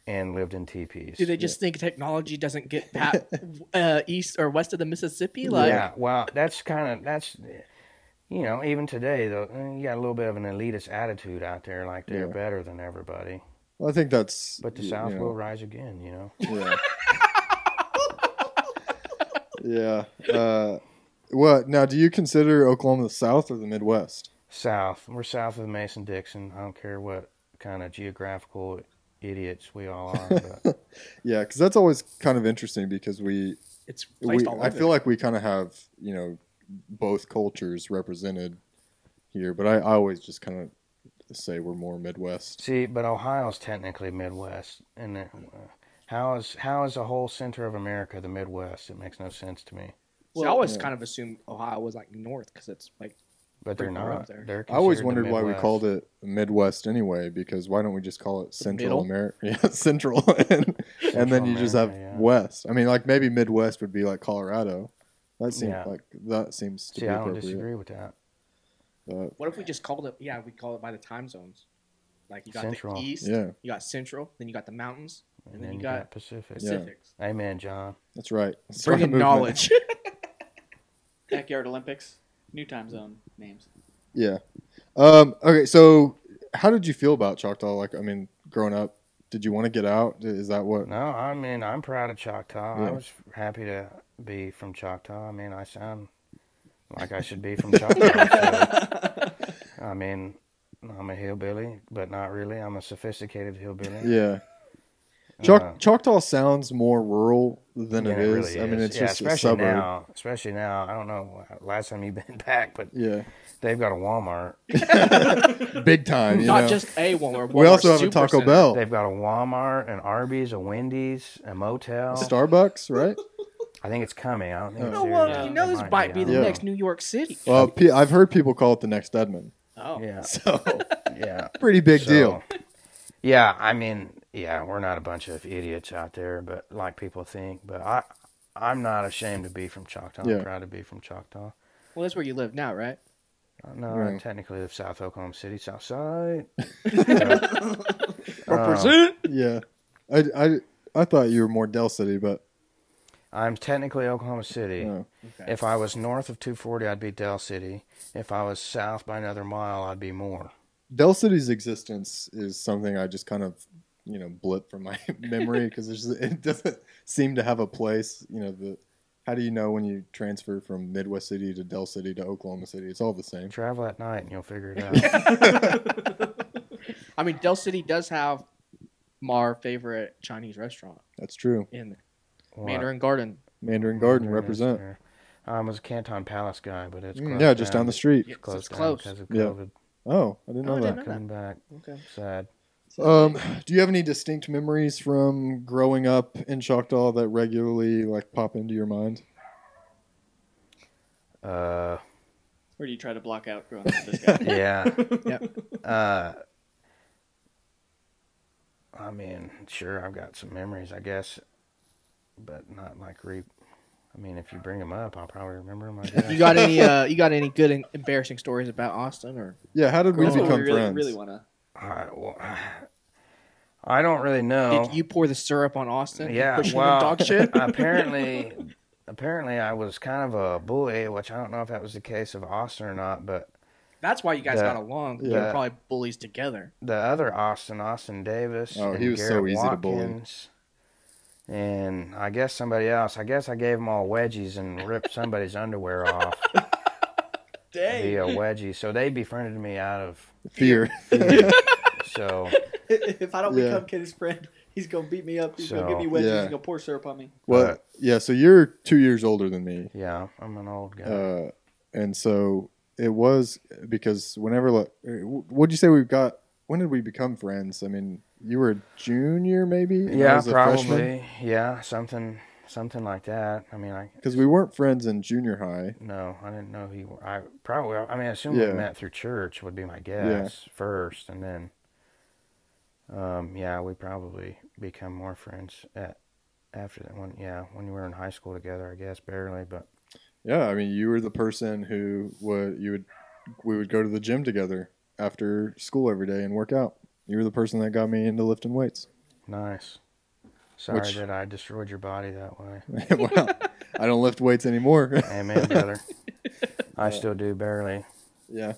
B: and lived in teepees.
C: Do they just think technology doesn't get that uh, east or west of the Mississippi? Like,
B: yeah, well, that's kind of that's you know even today though eh, you got a little bit of an elitist attitude out there, like they're
A: Yeah.
B: better than everybody.
A: well, I think that's.
B: But the South
A: you know,
B: will rise again, you know.
A: Yeah. yeah. Uh, what now? Do you consider Oklahoma the South or the Midwest?
B: South. We're south of Mason Dixon. I don't care what kind of geographical idiots we all are. But
A: Yeah, because that's always kind of interesting because we,
C: It's
A: we
C: placed all
A: I
C: over.
A: feel like we kind of have you know both cultures represented here, but I, I always just kind of say we're more Midwest.
B: see, but Ohio's technically Midwest, and it, uh, how is how is the whole center of America the Midwest? It makes no sense to me.
C: See, I always
A: yeah.
C: kind of assumed Ohio was like north because it's like
B: But they're
C: Pretty up
B: not.
C: there.
B: They're
A: I always wondered why we called it Midwest anyway, because why don't we just call it Central? America? Yeah, Central, and, and then you just have
B: yeah.
A: West. I mean, like maybe Midwest would be like Colorado. That seems
B: Yeah.
A: like that seems to
B: See,
A: be
B: I don't disagree with that.
A: But
C: what if we just called it? Yeah, we call it by the time zones. Like you got
B: Central.
C: the east,
A: yeah,
C: you got central, then you got the mountains,
B: And,
C: And
B: then
C: then
B: you
C: you
B: got,
C: got
B: Pacific.
A: Yeah.
B: Amen, John.
A: that's right. Start a
C: Bringing knowledge.
D: Backyard Olympics, new time zone names.
A: Yeah. Um, okay, so how did you feel about Choctaw? Like, I mean, growing up, did you want to get out? Is that what?
B: No, I mean I'm proud of Choctaw.
A: Yeah.
B: I was happy to be from Choctaw. I mean I sound like I should be from Choctaw. so, I mean I'm a hillbilly, but not really. I'm a sophisticated hillbilly.
A: Yeah. Choc-
B: Uh,
A: Choctaw sounds more rural than
B: yeah,
A: it is.
B: really
A: I mean, it's
B: yeah,
A: just a suburb.
B: now. Especially now. I don't know last time you've been back, but
A: Yeah.
B: they've got a Walmart.
A: Big time. You
C: Not
A: know?
C: just a Walmart.
A: we also have a Taco
C: Center.
A: Bell,
B: They've got a Walmart, an Arby's, a Wendy's, a motel.
A: Starbucks, right?
B: I think it's coming. I don't think
A: Oh.
B: it's
C: No, well, you know
B: It
C: this might be
B: I
C: the
A: Yeah.
C: next New York City.
A: Well, pe- I've heard people call it the next Edmond.
C: Oh.
B: Yeah,
A: So,
B: yeah.
A: pretty big
B: So,
A: deal.
B: Yeah, I mean, yeah, we're not a bunch of idiots out there, but like people think. But I, I'm not ashamed to be from Choctaw.
A: Yeah.
B: I'm proud to be from Choctaw.
C: well, that's where you live now, right?
B: Uh, No,
A: Right.
B: I technically live South Oklahoma City, South Side.
C: Represent.
A: Yeah. I, I, I thought you were more Del City, but
B: I'm technically Oklahoma City.
A: no.
C: Okay.
B: If I was north of 240, I'd be Del City. If I was south by another mile, I'd be more.
A: Del City's existence is something I just kind of, you know, blip from my memory because it doesn't seem to have a place. You know, the how do you know when you transfer from Midwest City to Del City to Oklahoma City? It's all the same.
B: Travel at night and you'll figure it out.
C: I mean, Del City does have our favorite Chinese restaurant
A: That's true.
C: in there.
B: What?
C: Mandarin Garden.
A: Mandarin Garden
B: There it is
A: represent.
B: there. I was a Canton Palace guy, but it's
A: Mm, yeah, just down the street.
C: Yeah,
B: It's closed
C: it's close.
B: because of
A: Yeah.
B: COVID.
A: Oh, I didn't
C: Oh,
A: know
C: I
A: that.
C: didn't know
B: Coming back,
C: Okay.
B: sad.
A: Um, do you have any distinct memories from growing up in Choctaw that regularly like pop into your mind?
B: Uh,
D: Or do you try to block out growing up with this guy?
B: yeah.
C: Yep.
B: Uh, I mean, sure, I've got some memories, I guess, but not like re. I mean, if you bring them up, I'll probably remember them. I guess.
C: You got any? Uh, you got any good and embarrassing stories about Austin or?
A: Yeah, how did we
D: That's what
A: become
D: we really,
A: friends?
D: really want to.
B: I, well, I don't really know.
C: Did you pour the syrup on Austin?
B: Yeah,
C: push
B: well,
C: dog shit.
B: apparently, apparently, I was kind of a bully, which I don't know if that was the case of Austin or not, but
C: That's why you guys
B: the-
C: got along.
A: Yeah.
C: You're probably bullies together.
B: the other Austin, Austin Davis,
A: Oh,
B: and
A: he was so
B: Garrett
A: easy to bully.
B: And I guess somebody else. I guess I gave them all wedgies and ripped somebody's underwear off via wedgie. So they befriended me out of
A: Fear.
B: fear. so
D: if I don't
A: Yeah.
D: become Kenny's friend, he's gonna beat me up. He's gonna give me wedgies.
A: Yeah.
D: He's gonna pour syrup on me.
A: well,
B: But-
A: yeah. So you're two years older than me,
B: yeah, I'm an old guy.
A: uh, and so it was because whenever like, what'd you say we got? When did we become friends? I mean, you were a junior, maybe.
B: yeah,
A: freshman?
B: probably. Yeah, something something like that. I mean, I
A: because we weren't friends in junior high.
B: no, I didn't know he. I probably. I mean, I assume
A: Yeah.
B: we met through church would be my guess yeah. first, and then. Um. Yeah, we probably become more friends at after that one. Yeah, when we were in high school together, I guess barely, but
A: Yeah, I mean, you were the person who would you would we would go to the gym together after school every day and work out. You were the person that got me into lifting weights.
B: nice. Sorry
A: Which-
B: that I destroyed your body that way.
A: well, I don't lift weights anymore.
B: Amen, brother. I still do barely.
A: yeah.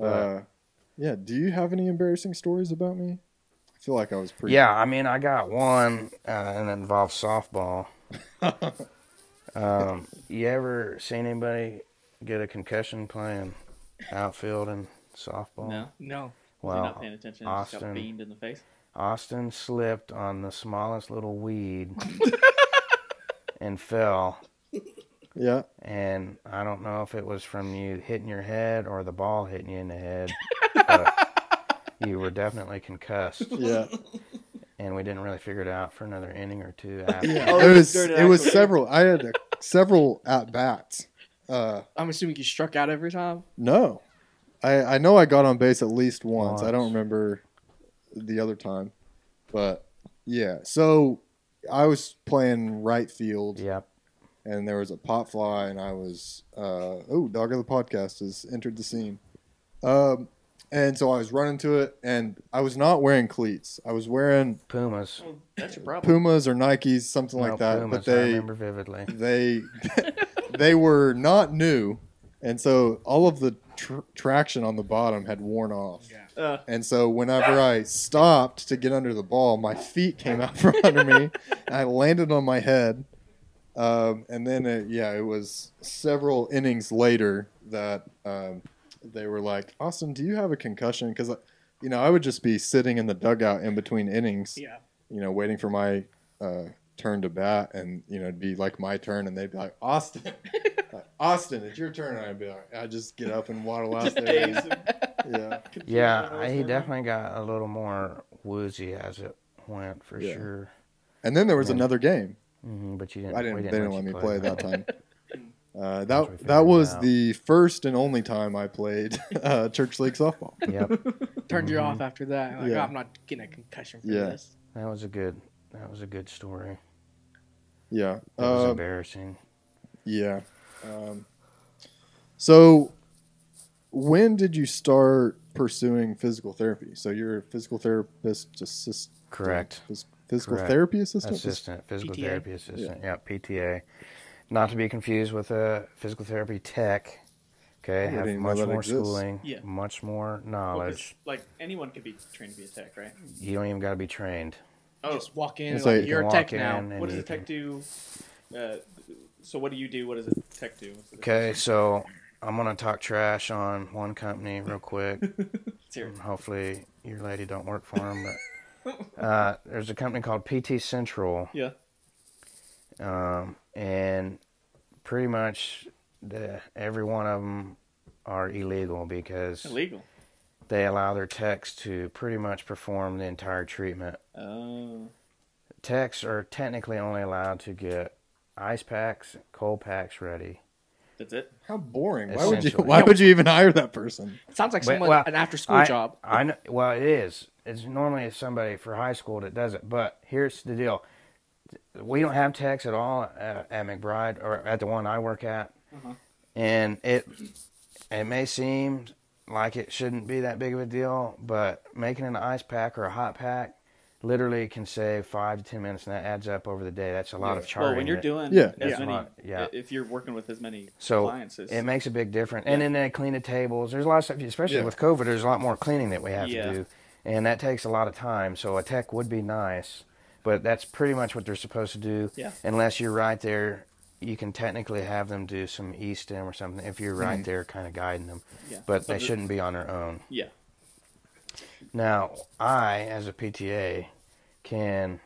A: Uh, yeah. Do you have any embarrassing stories about me? I feel like I was pretty.
B: Yeah, I mean, I got one, uh, and it involves softball. um, you ever seen anybody get a concussion playing outfield and softball?
D: No,
C: No.
D: was he
B: Well,
D: not paying attention. and Just
B: Austin-
D: got beamed in the face.
B: Austin slipped on the smallest little weed and fell.
A: Yeah.
B: And I don't know if it was from you hitting your head or the ball hitting you in the head, but you were definitely concussed.
A: Yeah.
B: And we didn't really figure it out for another inning or two after.
A: Yeah.
D: Oh,
A: it was it was several. I had uh, several at bats. Uh,
C: I'm assuming you struck out every time.
A: no, I I know I got on base at least once. I don't remember the other time, but yeah. So I was playing right field,
B: Yep.
A: and there was a pop fly, and I was uh, oh, dog of the podcast has entered the scene. Um, and so I was running to it, and I was not wearing cleats. I was wearing
B: Pumas.
D: Well, that's your problem.
A: Pumas or Nikes, something
B: No,
A: like that.
B: Pumas,
A: but
B: I
A: they
B: remember vividly.
A: they they were not new, and so all of the tr- traction on the bottom had worn off.
D: Uh,
A: And so whenever I stopped to get under the ball, my feet came out from under me. And I landed on my head, um, and then it, yeah, it was several innings later that um, they were like, "Austin, do you have a concussion?" Because you know I would just be sitting in the dugout in between innings,
C: Yeah.
A: you know, waiting for my uh, turn to bat, and you know, it'd be like my turn, and they'd be like, "Austin, Austin, it's your turn," and I'd be like, "I just get up and waddle out there." yeah,
B: Yeah, I- he definitely got a little more woozy as it went for
A: Yeah.
B: sure.
A: and then there was
B: Yeah.
A: another game.
B: hmm but you didn't.
A: I didn't.
B: we
A: They didn't let
B: you
A: me play that time. Uh, that that was
B: out.
A: the first and only time I played uh, church league softball.
B: Yep,
C: Turned you
B: Mhm.
C: off after that. Like,
A: Yeah.
C: "Oh, I'm not getting a concussion for
A: Yeah.
C: this.
B: that was a good. That was a good story.
A: Yeah,
B: It was
A: uh,
B: embarrassing.
A: yeah. Um, so, when did you start pursuing physical therapy? So you're a physical therapist assistant.
B: Correct.
A: Phys- Physical
B: Correct.
A: therapy assistant.
B: Assistant, physical
C: PTA?
B: therapy assistant. Yeah. PTA. Not to be confused with a physical therapy tech. Okay,
A: I
B: have much more
A: exists.
B: schooling,
D: Yeah.
B: much more
D: well, 'cause,
B: knowledge.
D: like anyone could be trained to be a tech, right?
B: You don't even got to be trained.
D: Oh,
C: Just walk in.
A: It's
C: Like,
A: like-
B: You
C: you're a tech now.
D: what does
B: you
D: a tech
B: can-
D: do? Uh, so what do you do? What does a tech do?
B: Okay, so I'm gonna talk trash on one company real quick.
D: Let's hear it.
B: Hopefully your lady don't work for them, but uh, there's a company called PT Central,
D: Yeah.
B: um, and pretty much the every one of them are illegal because
D: Illegal.
B: They allow their techs to pretty much perform the entire treatment.
D: Oh.
B: Techs are technically only allowed to get ice packs, cold packs ready.
D: That's it.
A: How boring. Why would you? Why would you even hire that person?
C: It sounds like
B: But-
C: someone
B: well,
C: an after school job.
B: I know. Well, it is. It's normally somebody for high school that does it. But here's the deal: we don't have techs at all at, at McBride or at the one I work at,
D: Uh-huh.
B: and it it may seem like it shouldn't be that big of a deal, but making an ice pack or a hot pack literally can save five to ten minutes, and that adds up over the day. That's a lot
A: Yeah.
B: of charting.
D: Well, when you're doing
A: Yeah.
D: as
B: Yeah.
D: many,
B: Lot- yeah.
D: if you're working with as many
B: So,
D: clients,
B: it makes a big difference. And then they clean the tables. There's a lot of stuff, especially
A: Yeah.
B: with COVID. There's a lot more cleaning that we have
D: Yeah.
B: to do, and that takes a lot of time. So a tech would be nice, but that's pretty much what they're supposed to do.
D: Yeah.
B: Unless you're right there, you can technically have them do some e-stim or something if you're right there, kind of guiding them.
D: yeah.
B: But they shouldn't be on their own.
D: Yeah.
B: Now, I, as a PTA, can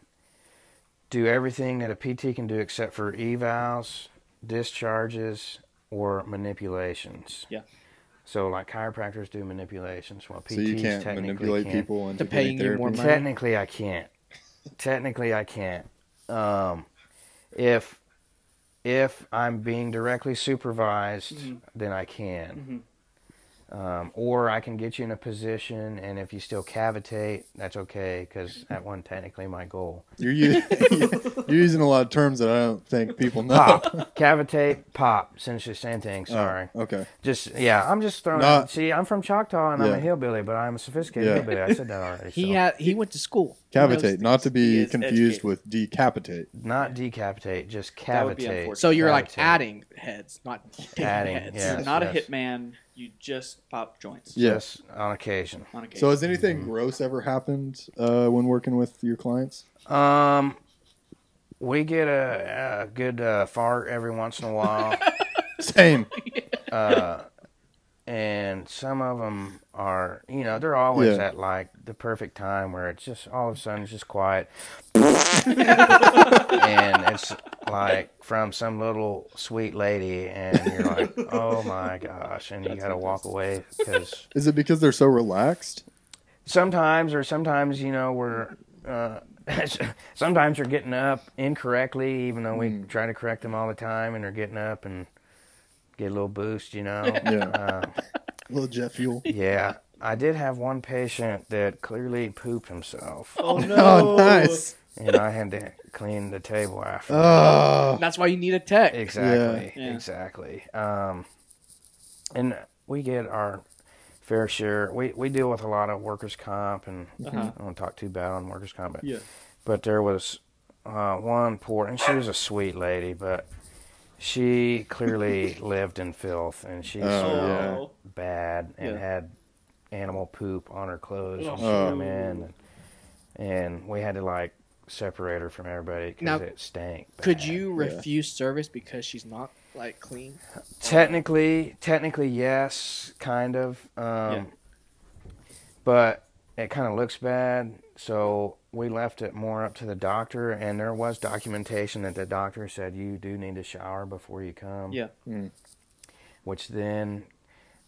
B: do everything that a PT can do except for evals, discharges, or manipulations.
D: Yeah.
B: So, like chiropractors do manipulations, while PTs
A: So you can't
B: technically
A: manipulate
B: can't.
A: people into
C: To paying
A: getting
C: you more money.
B: Technically, I can't. Technically, I can't. Um, if if I'm being directly supervised,
D: Mhm.
B: then I can. Um, or I can get you in a position, and if you still cavitate, that's okay because that wasn't technically my goal.
A: You're, u- you're using a lot of terms that I don't think people know.
B: Pop, cavitate, pop. Essentially, same thing.
A: Oh,
B: Sorry.
A: okay.
B: Just yeah, I'm just throwing.
A: Not-
B: see, I'm from Choctaw and I'm a hillbilly, but I'm a sophisticated
A: Yeah.
B: hillbilly. I said that already.
C: He
B: so.
C: had he went to school.
A: Cavitate, not to be confused
D: educated.
A: with decapitate.
B: not decapitate, just
D: That would be
B: cavitate.
C: So you're like adding heads, not taking
B: Adding,
C: heads.
B: yeah.
D: You're not
B: yes.
D: a hitman. You just pop joints
B: Yes, on occasion.
D: on occasion.
A: So has anything gross ever happened uh, when working with your clients?
B: Um, we get a, a good uh, fart every once in a while.
A: Same.
B: uh, and some of them are, you know, they're always
A: Yeah.
B: at like the perfect time where it's just all of a sudden it's just quiet, and it's like from some little sweet lady, and you're like, oh my gosh, and you got to walk away because
A: Is it because they're so relaxed?
B: sometimes or sometimes you know we're uh, sometimes they're getting up incorrectly even though we try to correct them all the time and they're getting up and get a little boost you know
A: Yeah.
B: uh,
A: little jet fuel.
B: yeah i did have one patient that clearly pooped himself
D: Oh no!
A: Oh, nice.
B: and i had to clean the table after
A: Oh,
C: That's why you need a tech.
B: exactly
D: Yeah.
B: exactly um, and we get our fair share we, we deal with a lot of workers comp and
D: Uh-huh.
B: i don't want to talk too bad on workers comp but
D: Yeah.
B: but there was uh, one poor, and she was a sweet lady, but she clearly lived in filth, and she
A: Oh,
B: smelled
A: yeah.
B: bad and
D: Yeah.
B: had animal poop on her clothes when she
A: Oh.
B: came in, and, and we had to like separate her from everybody because it stank.
C: Could
B: bad.
C: you refuse service because she's not like clean?
B: Technically, technically, yes, kind of. Um,
D: Yeah.
B: But it kind of looks bad, so we left it more up to the doctor. And there was documentation that the doctor said you do need to shower before you come.
D: Yeah.
B: Which then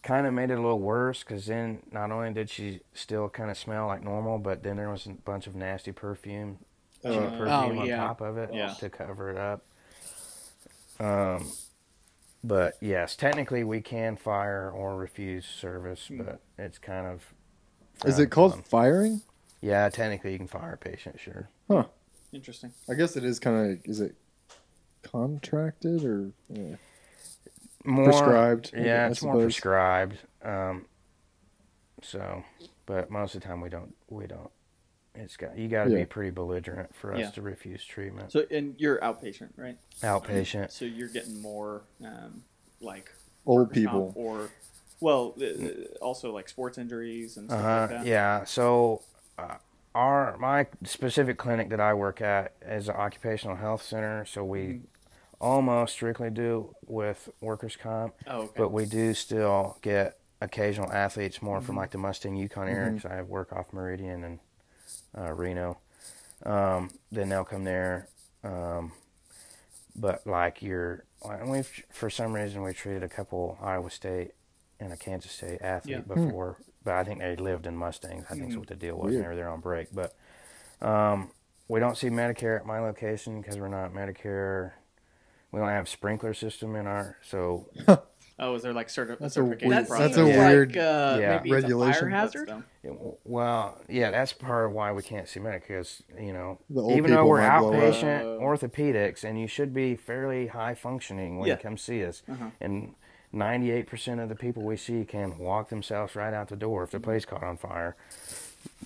B: kind of made it a little worse because then not only did she still kind of smell like normal, but then there was a bunch of nasty perfume, cheap
A: Oh.
B: perfume
C: Oh,
B: on
C: yeah.
B: top of it
D: Yeah.
B: to cover it up. Um, but yes, technically we can fire or refuse service,
D: Hmm.
B: but it's kind of.
A: is it called
B: upon.
A: firing?
B: Yeah, technically you can fire a patient, sure. Huh.
D: Interesting.
A: I guess it is kind of. Is it contracted or yeah.
B: More
A: prescribed?
B: Yeah,
A: I
B: it's more prescribed. Um, so, but most of the time we don't. We don't. It's got you got to
A: Yeah.
B: be pretty belligerent for us
D: Yeah.
B: to refuse treatment.
D: So, and you're outpatient, right?
B: Outpatient.
D: So you're getting more um, like
A: Old people.
D: or well, uh, also like sports injuries and stuff
B: Uh-huh,
D: like that.
B: yeah. So, uh, our my specific clinic that I work at is an occupational health center. So we
D: Mm-hmm.
B: almost strictly do with workers' comp,
D: Oh, okay.
B: but we do still get occasional athletes more
D: Mm-hmm.
B: from like the Mustang Yukon area because I work off Meridian and uh, Reno. Um, then they'll come there. Um, but like you're, and we've for some reason we treated a couple Iowa State and a Kansas State athlete
D: Yeah. Hmm.
B: before, but I think they lived in Mustangs. I think that's what the deal was.
A: Weird.
B: They were there on break, but um, we don't see Medicare at my location because we're not Medicare. We don't have sprinkler system in our so
D: oh, is there like certi-
A: That's a
D: certification
A: weird- that's a weird
C: like, uh,
B: Yeah.
C: maybe it's a
A: regulation.
C: hazard.
B: Well, yeah, that's part of why we can't see Medicare. Because you know, even though we're
A: might blow up.
B: outpatient
D: Oh.
B: orthopedics, and you should be fairly high functioning when
D: Yeah.
B: you come see us,
D: Uh-huh.
B: and ninety-eight percent of the people we see can walk themselves right out the door if the place caught on fire.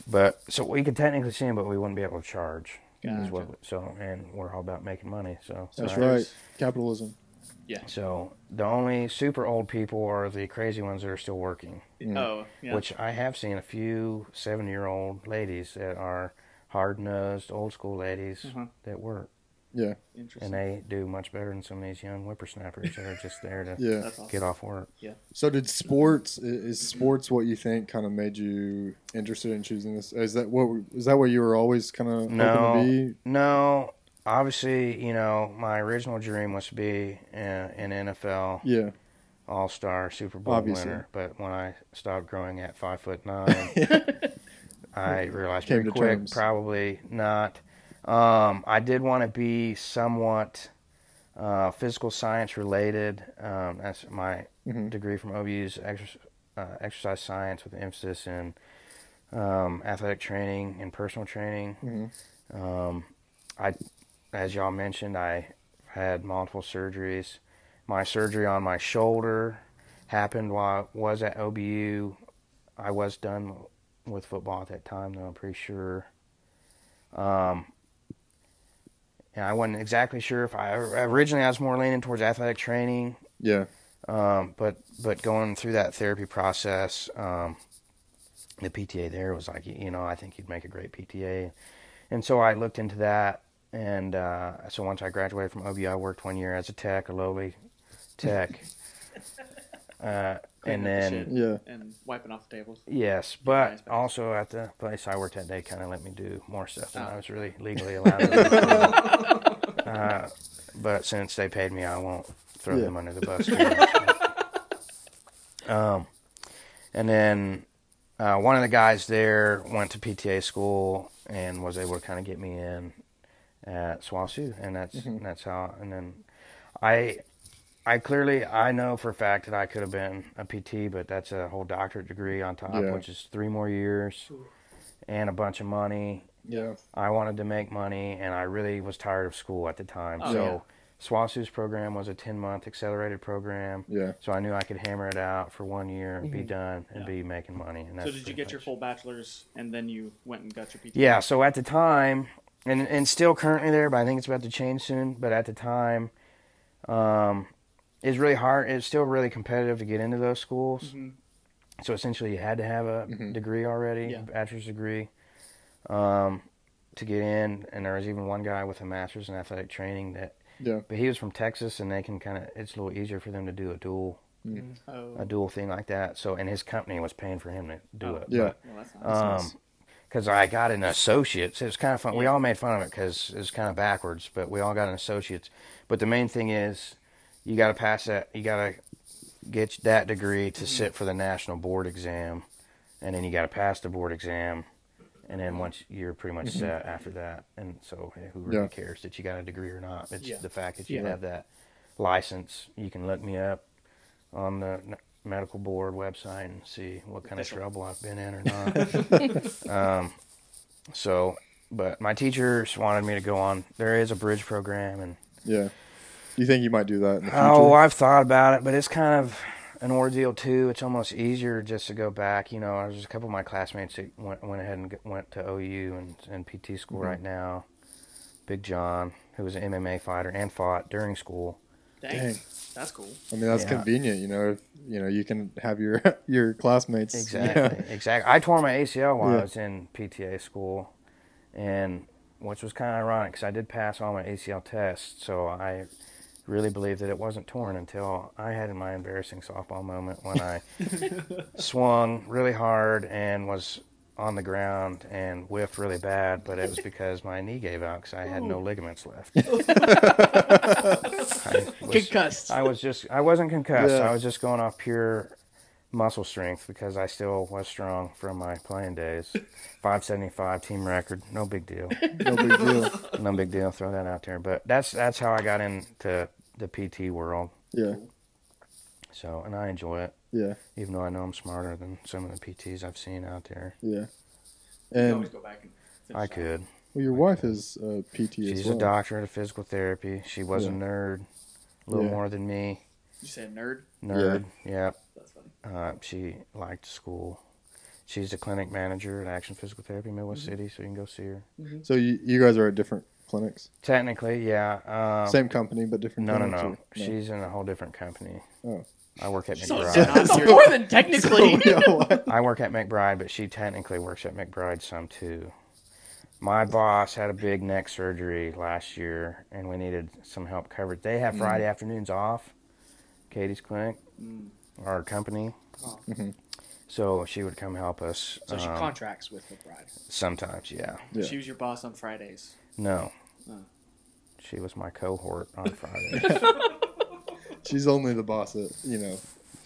B: But so we could technically see them, but we wouldn't be able to charge. is
D: Gotcha.
B: what- so, and we're all about making money. So
A: That's
D: Right.
A: right. Capitalism. Yeah.
B: So the only super old people are the crazy ones that are still working.
A: Mm.
D: Oh, yeah.
B: which I have seen a few seven year old ladies that are hard nosed, old school ladies
D: Uh-huh.
B: that work.
A: Yeah.
D: Interesting.
B: And they do much better than some of these young whippersnappers that are just there to
A: Yeah.
D: Awesome.
B: get off work. Yeah.
A: So did sports? Is sports what you think kind of made you interested in choosing this? Is that what? Is that what you were always kind of
B: No.
A: hoping to be?
B: No, obviously, you know, my original dream was to be uh, an NFL
A: Yeah.
B: All Star Super Bowl
A: Obviously.
B: winner. But when I stopped growing at five foot nine, I realized
A: Came
B: pretty quick
A: terms.
B: probably not. Um, I did want to be somewhat uh, physical science related. Um, that's my
A: Mhm.
B: degree from OBU's exer- uh, exercise science with emphasis in um, athletic training and personal training.
A: Mhm.
B: Um, I, as y'all mentioned, I had multiple surgeries. My surgery on my shoulder happened while I was at OBU. I was done with football at that time, though I'm pretty sure. Um, and I wasn't exactly sure if I originally I was more leaning towards athletic training,
A: Yeah.
B: um, but but going through that therapy process, um, the PTA there was like, you know, I think you'd make a great PTA, and so I looked into that, and uh, so once I graduated from OBU, I worked one year as a tech, a lowly tech. Uh, and
D: Cleaning up the
B: then
D: shit
A: Yeah.
D: and wiping off the tables.
B: yes, but
D: nice.
B: also at the place I worked at, they kind of let me do more stuff than
D: Oh.
B: I was really legally allowed to do. uh, but since they paid me, I won't throw
A: Yeah.
B: them under the bus. too much. um, and then uh, one of the guys there went to PTA school and was able to kind of get me in at SWOSU, and that's
A: Mhm.
B: that's how. And then I, I clearly I know for a fact that I could have been a PT, but that's a whole doctorate degree on top,
A: Yeah.
B: which is three more years and a bunch of money.
A: Yeah.
B: I wanted to make money, and I really was tired of school at the time.
D: Oh,
B: so
D: yeah.
B: SWOSU's program was a ten month accelerated program.
A: Yeah.
B: So I knew I could hammer it out for one year, and
C: be
B: done, and
D: Yeah.
B: be making money. And
D: So did you
B: pretty
D: get your full bachelor's and then you went and got your PT?
B: Yeah. So at the time, and and still currently there, but I think it's about to change soon. But at the time, um, it's really hard. It's still really competitive to get into those schools.
D: Mhm.
B: So essentially, you had to have a
A: Mhm.
B: degree already,
D: Yeah.
B: bachelor's degree, um, to get in. And there was even one guy with a master's in athletic training that,
A: Yeah.
B: but he was from Texas, and they can kind of. It's a little easier for them to do a dual
D: Oh.
B: a dual thing like that. So and his company was paying for him to do
D: Oh.
B: it.
A: Yeah.
D: Well, that's nice.
B: Um, because I got an associate's. It was kind of fun. We all made fun of it because it was kind of backwards, but we all got an associate's. But the main thing is, you got to pass that. You got to get that degree to sit for the national board exam, and then you got to pass the board exam, and then once you're pretty much set after that. And so, hey, who really
A: Yeah.
B: cares that you got a degree or not? It's
C: Yeah.
B: the fact that you
C: Yeah.
B: have that license. You can look me up on the medical board website and see what kind of trouble I've been in or not. um, so, but my teachers wanted me to go on. There is a bridge program, and
A: Yeah. Do you think you might do that in the future?
B: oh, I've thought about it, but it's kind of an ordeal too. It's almost easier just to go back. You know, there's a couple of my classmates that went, went ahead and went to OU and, and PT school
A: Mhm.
B: right now. Big John, who was an MMA fighter and fought during school.
D: Dang.
A: Dang.
D: That's cool.
A: I mean, that's
B: Yeah.
A: convenient. You know, if, you know, you can have your your classmates.
B: Exactly.
A: Yeah.
B: Exactly. I tore my ACL while
A: Yeah.
B: I was in PTA school, and which was kind of ironic because I did pass all my ACL tests, so I really believed that it wasn't torn until I had my embarrassing softball moment when I swung really hard and was on the ground and whiffed really bad, but it was because my knee gave out because I had no oh. ligaments left. I was,
C: Concussed.
B: I was just I wasn't concussed.
A: Yeah.
B: I was just going off pure muscle strength because I still was strong from my playing days. 575 team record, no big deal.
A: No big deal.
B: No big deal. Throw that out there. But that's that's how I got into the PT world.
A: Yeah.
B: So and I enjoy it,
A: Yeah.
B: even though I know I'm smarter than some of the PTs I've seen out there.
A: Yeah.
D: You can
A: And
D: always go back and
B: I could.
A: well, your wife is a PT as
B: She's
A: well.
B: a doctorate of physical therapy. She was a nerd, a little
A: Yeah.
B: more than me.
D: You said nerd.
B: Nerd. Yeah.
D: That's funny.
B: Uh, she liked school. She's the clinic manager at Action Physical Therapy, Midwest
A: Mm-hmm.
B: City, so you can go see her.
A: So you, you guys are at different clinics,
B: Technically, yeah. Um,
A: same company but different.
B: No, no,
A: clinics,
B: no.
A: or-
B: She's in a whole different company.
A: Oh.
B: I work at
D: So
B: McBride.
D: it's not
C: It's more than technically.
A: So, yeah, what?
B: I work at McBride, but she technically works at McBride some too. My boss had a big neck surgery last year, and we needed some help covered. They have Friday afternoons off. Katie's clinic,
D: Mm.
B: our company.
D: Oh.
A: Mhm.
B: So she would come help us.
C: So she
B: um,
C: contracts with McBride.
B: sometimes, yeah.
A: Yeah.
D: She was your boss on Fridays.
B: No.
D: Oh.
B: She was my cohort on Friday.
A: She's only the boss at you know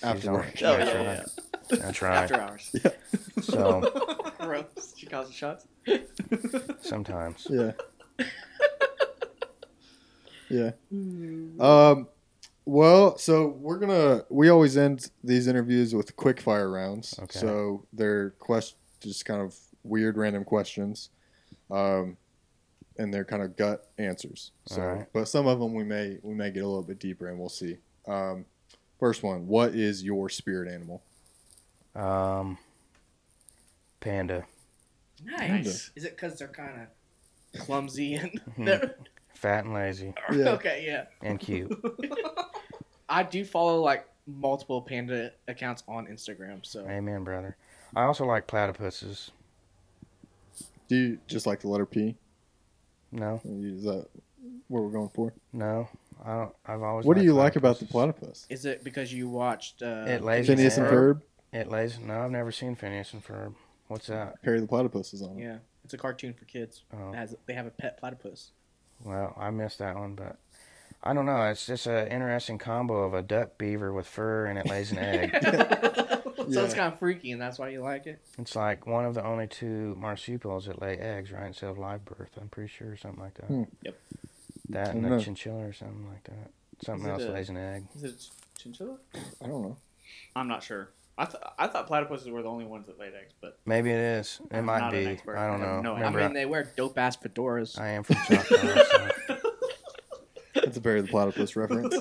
A: after
B: on-
A: work.
D: Oh,
B: That's
D: yeah,
B: right.
D: yeah.
B: That's right.
D: After hours. Yeah.
B: So
D: Gross. She calls the shots.
B: sometimes.
A: Yeah. yeah. Um. Well, so we're gonna we always end these interviews with quick fire rounds.
B: Okay.
A: So they're quest just kind of weird random questions, um, and they're kind of gut answers. So,
B: Alright.
A: but some of them we may we may get a little bit deeper, and we'll see. Um, first one: What is your spirit animal?
B: Um, panda.
C: Nice. Is it because they're kind of clumsy and
B: Mhm.
C: they're
B: Fat and lazy
A: Yeah.
C: okay? Yeah.
B: and cute.
C: I do follow like multiple panda accounts on Instagram. So
B: Amen, brother. I also like platypuses.
A: Do you just like the letter P?
B: No,
A: Is that what we're going for?
B: no. I don't, I've always.
A: What do
B: liked
A: you like about the
B: platypus.
A: platypus?
C: Is it because you watched uh,
B: It lays
A: Phineas and
B: Ferb?
A: Ferb.
B: It lays. No, I've never seen Phineas and Ferb. What's that?
A: Perry the platypus is on. it.
C: Yeah, it's a cartoon for kids.
B: Oh.
C: It has, they have a pet platypus.
B: Well, I missed that one, but I don't know. It's just an interesting combo of a duck beaver with fur and it lays an egg.
C: so
A: Yeah.
C: it's kind of freaky, and that's why you like it.
B: it's like one of the only two marsupials that lay eggs, right, instead of live birth. I'm pretty sure, something like that.
A: Hmm.
D: Yep.
B: That and a chinchilla or something like that. Something else
D: a-
B: lays an egg.
D: Is it chinchilla?
A: I don't know.
D: I'm not sure. I, th- I thought platypuses were the only ones that laid eggs, but
B: Maybe it is. It
D: I'm
B: might
D: not an
B: be.
D: expert.
B: I don't
D: I
B: know.
D: no
C: I
B: Remember,
C: mean, they wear dope ass fedoras.
B: I, I am from Choctaw. so.
A: That's a Perry the platypus reference.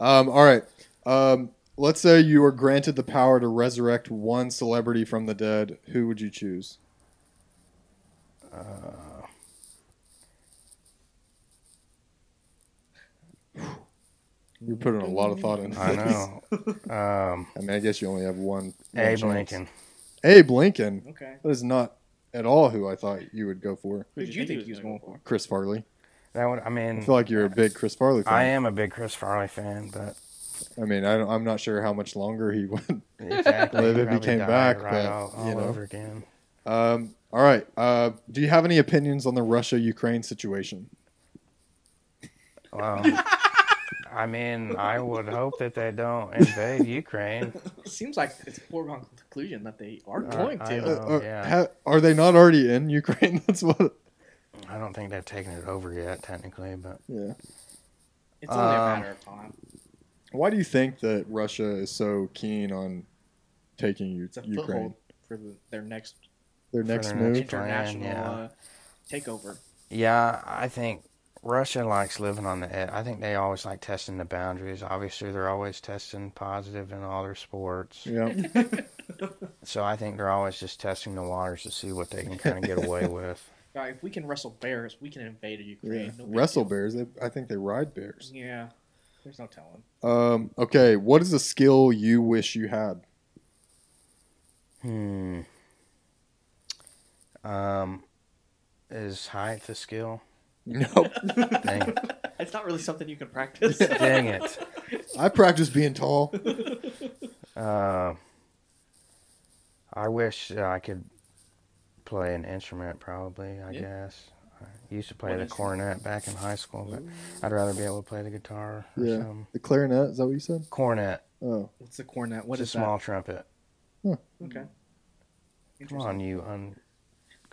A: Um, all right. Um, let's say you were granted the power to resurrect one celebrity from the dead. Who would you choose?
B: Uh,
A: You're putting a lot of thought into this.
B: I know. Um,
A: I mean, I guess you only have one. one
B: Abe
A: chance.
B: Lincoln.
A: Abe Lincoln.
C: Okay.
A: That is not at all who I thought you would go for.
C: Who did you think he was
D: gonna
C: for?
A: Chris Farley.
B: That would. I mean,
A: I
B: mean,
A: feel like you're a big Chris Farley fan.
B: I am a big Chris Farley fan, but
A: I mean, I don't, I'm not sure how much longer he would.
B: exactly.
A: Well, if
B: he
A: he came back,
B: right
A: but,
B: all, all
A: you know.
B: over again.
A: Um, all right. Uh, do you have any opinions on the Russia Ukraine situation?
B: Well, I mean, I would hope that they don't invade Ukraine.
C: It seems like it's a foregone conclusion that they are
B: Uh,
C: going
B: I
C: to.
B: know.
A: Uh, are,
B: yeah.
A: ha- are they not already in Ukraine? That's what.
B: I don't think they've taken it over yet, technically, but
A: Yeah.
C: It's only a
B: Um,
C: matter of time.
A: Why do you think that Russia is so keen on taking U-
C: It's a
A: Ukraine?
C: for the, their next
A: Their
B: For
A: next
B: their
A: move.
B: next- Plan,
C: international
B: yeah.
C: uh, takeover.
B: yeah, I think Russia likes living on the edge. I think they always like testing the boundaries. Obviously, they're always testing positive in all their sports.
A: Yeah.
B: So I think they're always just testing the waters to see what they can kind of get away with.
C: Right, if we can wrestle bears, we can invade
A: yeah.
C: Ukraine. No
A: Wrestle
C: deal.
A: bears. They, I think they ride bears.
C: Yeah, there's no telling.
A: Um, okay. What is a skill you wish you had?
B: Hmm. Um, is height a skill?
A: Nope.
B: Dang,
D: it's not really something you can practice.
B: dang it.
A: I practice being tall.
B: Uh, I wish uh, I could play an instrument. Probably, I
D: Yeah.
B: guess. I used to play
D: What
B: the
D: instrument?
B: cornet back in high school, but I'd rather be able to play the guitar or
A: Yeah.
B: something.
A: The clarinet. Is that what you said?
B: Cornet.
A: Oh.
C: What's the cornet? What
B: it's
C: is
B: a small trumpet.
C: that? Okay.
B: Come on, you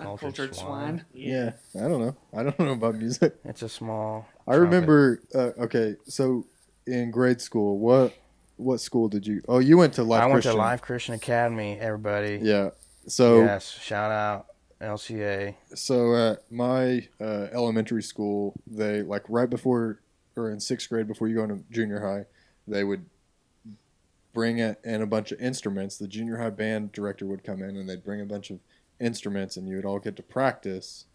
B: uncultured
D: Uncultured
B: swine.
D: swine.
A: Yeah. I don't know. I don't know about music.
B: It's a small.
A: I
B: trumpet.
A: remember. Uh, okay, so in grade school, what what school did you? Oh, you went to Life
B: I went
A: Christian.
B: to Life Christian Academy. Everybody.
A: Yeah. So
B: yes. Shout out LCA.
A: so at my uh, elementary school, they like right before or in sixth grade before you go into junior high, they would bring in in a bunch of instruments. The junior high band director would come in and they'd bring a bunch of instruments, and you would all get to practice.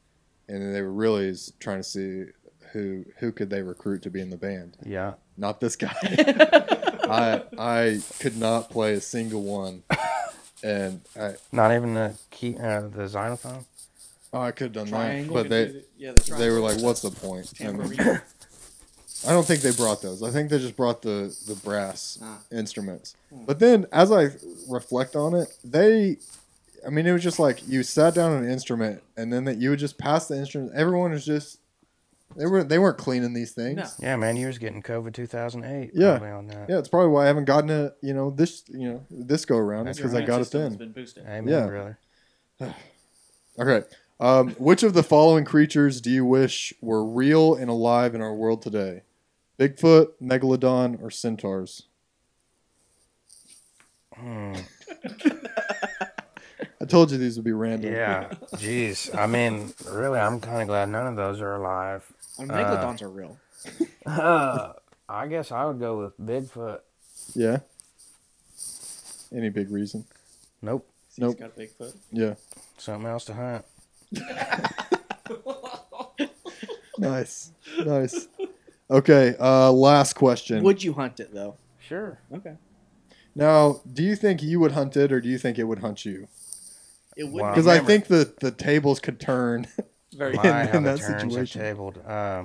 A: And they were really trying to see who who could they recruit to be in the band.
B: Yeah.
A: Not this guy. I I could not play a single one, and I
B: Not even the key, uh, the xylophone.
A: oh, I could have done
C: Triangle?
A: that, but they
D: yeah, the
A: they were like, "What's the point?" I. I don't think they brought those. I think they just brought the the brass
D: Ah.
A: instruments.
D: Hmm.
A: But then, as I reflect on it, they, I mean, it was just like you sat down on an instrument, and then that you would just pass the instrument. Everyone was just they were they weren't cleaning these things.
D: No.
B: Yeah, man, you was getting COVID 2008.
A: Yeah.
B: On that.
A: Yeah, it's probably why I haven't gotten it. You know this. You know this go around. It's
B: That's
A: because I got
D: immune
A: it then.
D: Been boosted.
B: Amen,
A: Yeah.
B: brother.
A: Okay. Um, which of the following creatures do you wish were real and alive in our world today? Bigfoot, megalodon, or centaurs?
B: Hmm.
A: I told you these would be random.
B: Yeah. Jeez. I mean, really, I'm kind of glad none of those are alive.
C: And
B: Uh,
C: megalodons are real.
B: Uh, I guess I would go with Bigfoot.
A: Yeah. Any big reason?
B: Nope.
D: He's
A: Nope.
D: got a big foot.
A: Yeah.
B: Something else to hunt.
A: Nice. Nice. Okay. Uh, last question.
C: Would you hunt it though?
B: Sure.
C: Okay.
A: now, do you think you would hunt it, or do you think it would hunt you?
C: It would.
B: Wow.
A: Because I think the the tables could turn.
D: Very
A: in-
B: My, how
A: in that
B: turns
A: situation.
B: tabled. Uh,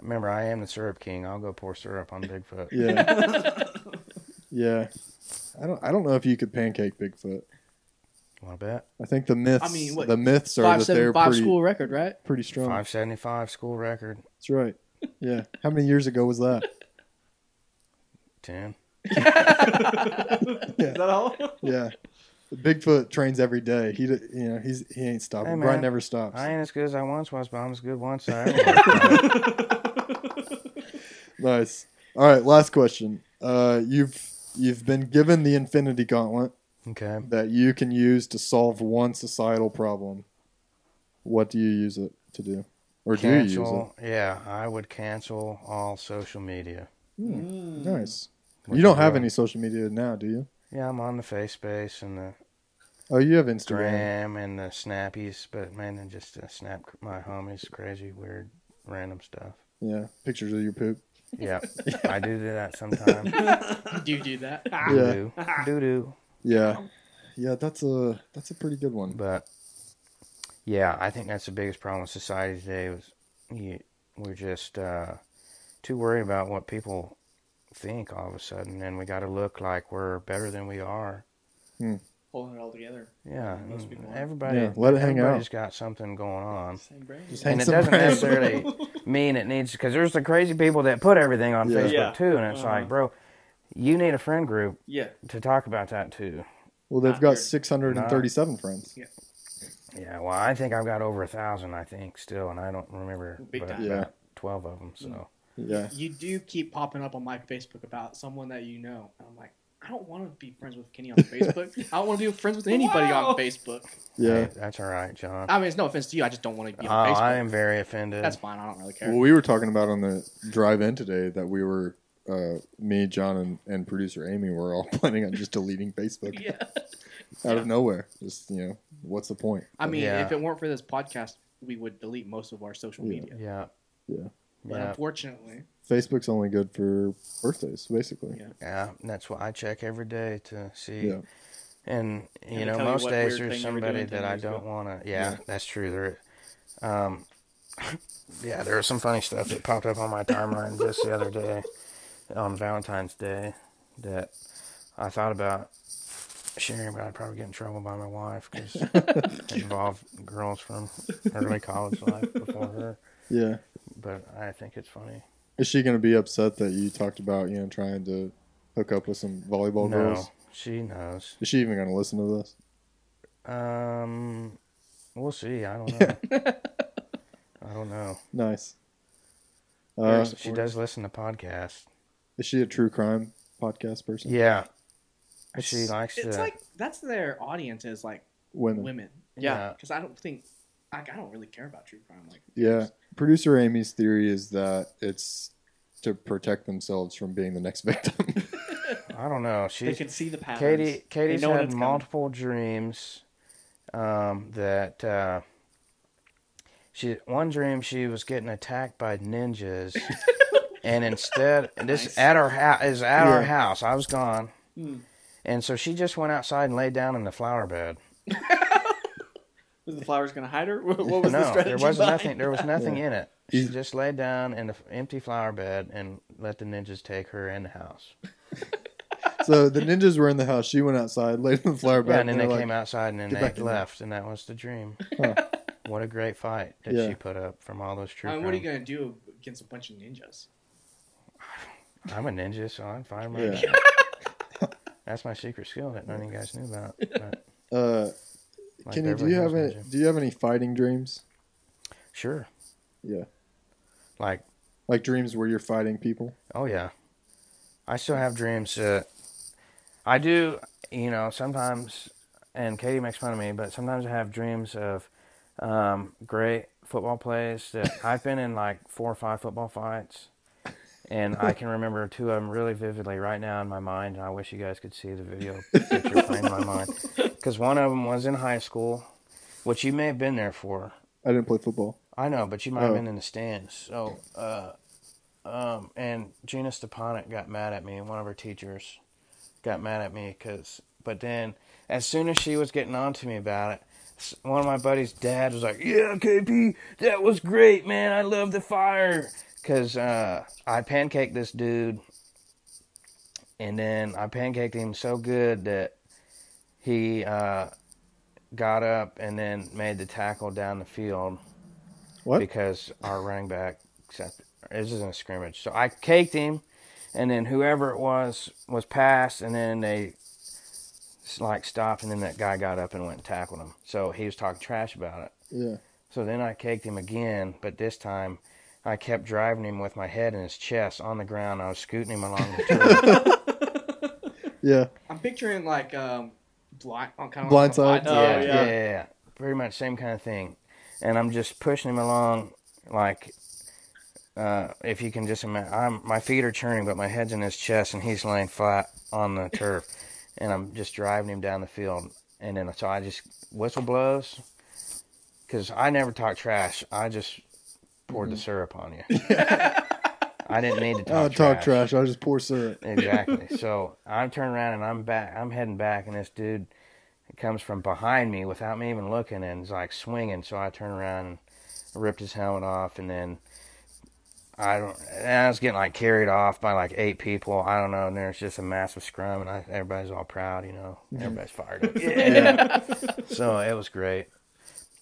B: Remember, I am the syrup king. I'll go pour syrup on Bigfoot.
A: Yeah. yeah. I don't. I don't know if you could pancake Bigfoot.
B: Want to bet?
A: I think the myths.
C: I mean, what,
A: the myths are
C: Five
A: that they're
C: five
A: pretty
C: school record, right?
A: pretty strong.
B: Five seventy five school record.
A: That's right. Yeah. How many years ago was that?
B: Ten.
D: Is that all?
A: Yeah. Bigfoot trains every day. He, you know, he's he ain't stopping.
B: Hey,
A: Brian never stops.
B: I ain't as good as I once was, but I'm as good once as I ever.
A: Nice. All right. Last question. Uh, you've you've been given the Infinity Gauntlet
B: okay.
A: that you can use to solve one societal problem. What do you use it to do, or do you use it?
B: Yeah, I would cancel all social media.
A: Hmm, Nice.
B: What
A: you don't have
B: do?
A: any social media now, do you?
B: Yeah, I'm on the face space and the
A: Oh, you have Instagram.
B: gram and the snappies, but man, and just uh, snap my homies, crazy, weird, random stuff.
A: Yeah, pictures of your poop.
B: Yeah, I do do that sometimes.
C: Do you do that?
A: Yeah.
B: Doo doo, doo doo.
A: Yeah, yeah. That's a that's a pretty good one.
B: But yeah, I think that's the biggest problem with society today. Was you, we're just uh, too worried about what people think all of a sudden, and we got to look like we're better than we are.
D: Holding it all together.
B: Yeah,
D: Most people are.
B: everybody.
A: Yeah, let it hang out.
B: everybody's got something going on.
D: Same brain.
A: Just hang
B: and it doesn't
A: brand.
B: necessarily mean it needs because there's the crazy people that put everything on
A: Yeah.
B: Facebook
D: Yeah.
B: too, and it's
D: Uh-huh.
B: like, bro, you need a friend group
D: Yeah.
B: to talk about that too.
A: Well, they've
D: Not
A: got
D: weird.
A: 637 friends.
B: Yeah, Yeah, well, I think I've got over a thousand. I think still, and I don't remember
D: Big
B: but
D: time.
A: Yeah.
B: twelve of them. So
A: Yeah,
C: You do keep popping up on my Facebook about someone that you know. And I'm like, I don't want to be friends with Kenny on Facebook. I don't want to be friends with anybody
D: Wow.
C: on Facebook.
A: yeah.
B: hey, that's all right, John.
C: I mean, it's no offense to you. I just don't want to be
B: Oh,
C: on Facebook.
B: I am very offended.
C: That's fine. I don't really care.
A: Well, we were talking about on the drive-in today that we were, uh, me, John, and, and producer Amy were all planning on just deleting Facebook
C: yeah.
A: out of nowhere. Just you know, what's the point?
C: I mean,
B: Yeah.
C: if it weren't for this podcast, we would delete most of our social
A: Yeah.
C: media.
B: yeah,
A: Yeah.
C: But
B: yeah,
C: unfortunately,
A: Facebook's only good for birthdays, basically.
C: Yeah.
B: yeah. That's what I check every day to see.
A: Yeah.
B: And
D: And
B: you
D: they
B: know,
D: tell you
B: most days there's
D: thing you were
B: somebody that I don't want to. Yeah,
A: Yeah.
B: that's true. There, um, yeah, there was some funny stuff that popped up on my timeline just the other day on Valentine's Day that I thought about sharing, but I'd probably get in trouble by my wife because it involved girls from early college life before her.
A: Yeah.
B: But I think it's funny.
A: Is she going to be upset that you talked about you know trying to hook up with some volleyball
B: no,
A: girls?
B: she knows.
A: Is she even going to listen to this?
B: Um, we'll see. I don't know. I don't know.
A: Nice. Uh,
B: She does listen to podcasts.
A: is she a true crime podcast person?
B: Yeah. She
A: It's-
B: likes
C: it's
B: to.
C: like that's their audience is like
A: Women.
C: women.
B: yeah.
C: Because I don't think like I don't really care about true crime. Like
A: Yeah. Producer Amy's theory is that it's to protect themselves from being the next victim.
B: I don't know.
D: They
B: She's
D: can see the patterns.
B: Katie. Katie's had
D: it's coming.
B: multiple dreams. Um, that uh, she one dream she was getting attacked by ninjas, and instead this
C: Nice.
B: at our house is at our house. I was gone,
D: Hmm.
B: and so she just went outside and laid down in the flower bed.
D: Was the flowers going to hide her? What what was the
B: no,
D: strategy?
B: there was nothing. There was nothing in it. She
A: He's-
B: just laid down in the empty flower bed and let the ninjas take her in the house.
A: so the ninjas were in the house. She went outside, laid in the flower bed,
B: Yeah, and then they
A: they're
B: came
A: like,
B: outside and then they
A: back in there."
B: left, and that was the dream.
A: Huh.
B: What a great fight that
A: Yeah.
B: she put up from all those true
C: I mean, what are you gonna do against a bunch of ninjas?
B: I'm a ninja, so I'm fine.
A: Yeah.
B: Yeah. That's my secret skill that none of you guys knew about. But
A: Uh,
B: like
A: Kenny, do
B: Beverly
A: you have any,
B: Ninja.
A: do you have any fighting dreams?
B: Sure.
A: Yeah,
B: Like,
A: like dreams where you're fighting people.
B: oh yeah, I still have dreams. Uh, I do, you know, sometimes, and Katie makes fun of me, but sometimes I have dreams of um, great football plays that I've been in like four or five football fights. And I can remember two of them really vividly right now in my mind. And I wish you guys could see the video picture playing in my mind. Because one of them was in high school, which you may have been there for.
A: I didn't play football.
B: I know, but you might have
A: Oh.
B: been in the stands. So, uh, um, and Gina Stepanek got mad at me, and one of her teachers got mad at me because. But then, as soon as she was getting on to me about it, one of my buddies' dad was like, "Yeah, KP, that was great, man. I love the fire." because uh, I pancaked this dude, and then I pancaked him so good that he uh, got up and then made the tackle down the field
A: What?
B: because our running back except this isn't a scrimmage. So I caked him, and then whoever it was was passed, and then they like stopped, and then that guy got up and went and tackled him. So he was talking trash about it.
A: Yeah.
B: So then I caked him again, but this time I kept driving him with my head in his chest on the ground. I was scooting him along the turf.
A: Yeah.
C: I'm picturing like um, blind, on kind of
A: Blindside?
C: Like a
D: Oh,
B: yeah,
D: yeah.
B: yeah, yeah, yeah. Pretty much same kind of thing. And I'm just pushing him along like uh, if you can just imagine, I'm my feet are churning, but my head's in his chest, and he's laying flat on the turf, and I'm just driving him down the field. And then so I just whistle blows because I never talk trash. I just poured the syrup on you. I didn't need to talk
A: Oh,
B: trash.
A: talk trash. I just pour syrup.
B: Exactly. so I'm turning around and I'm back. I'm heading back, and this dude comes from behind me without me even looking, and is like swinging. So I turn around and ripped his helmet off, and then I don't. And I was getting like carried off by like eight people. I don't know. And there's just a massive scrum, and I, everybody's all proud. You know, everybody's fired up. Yeah. so it was great.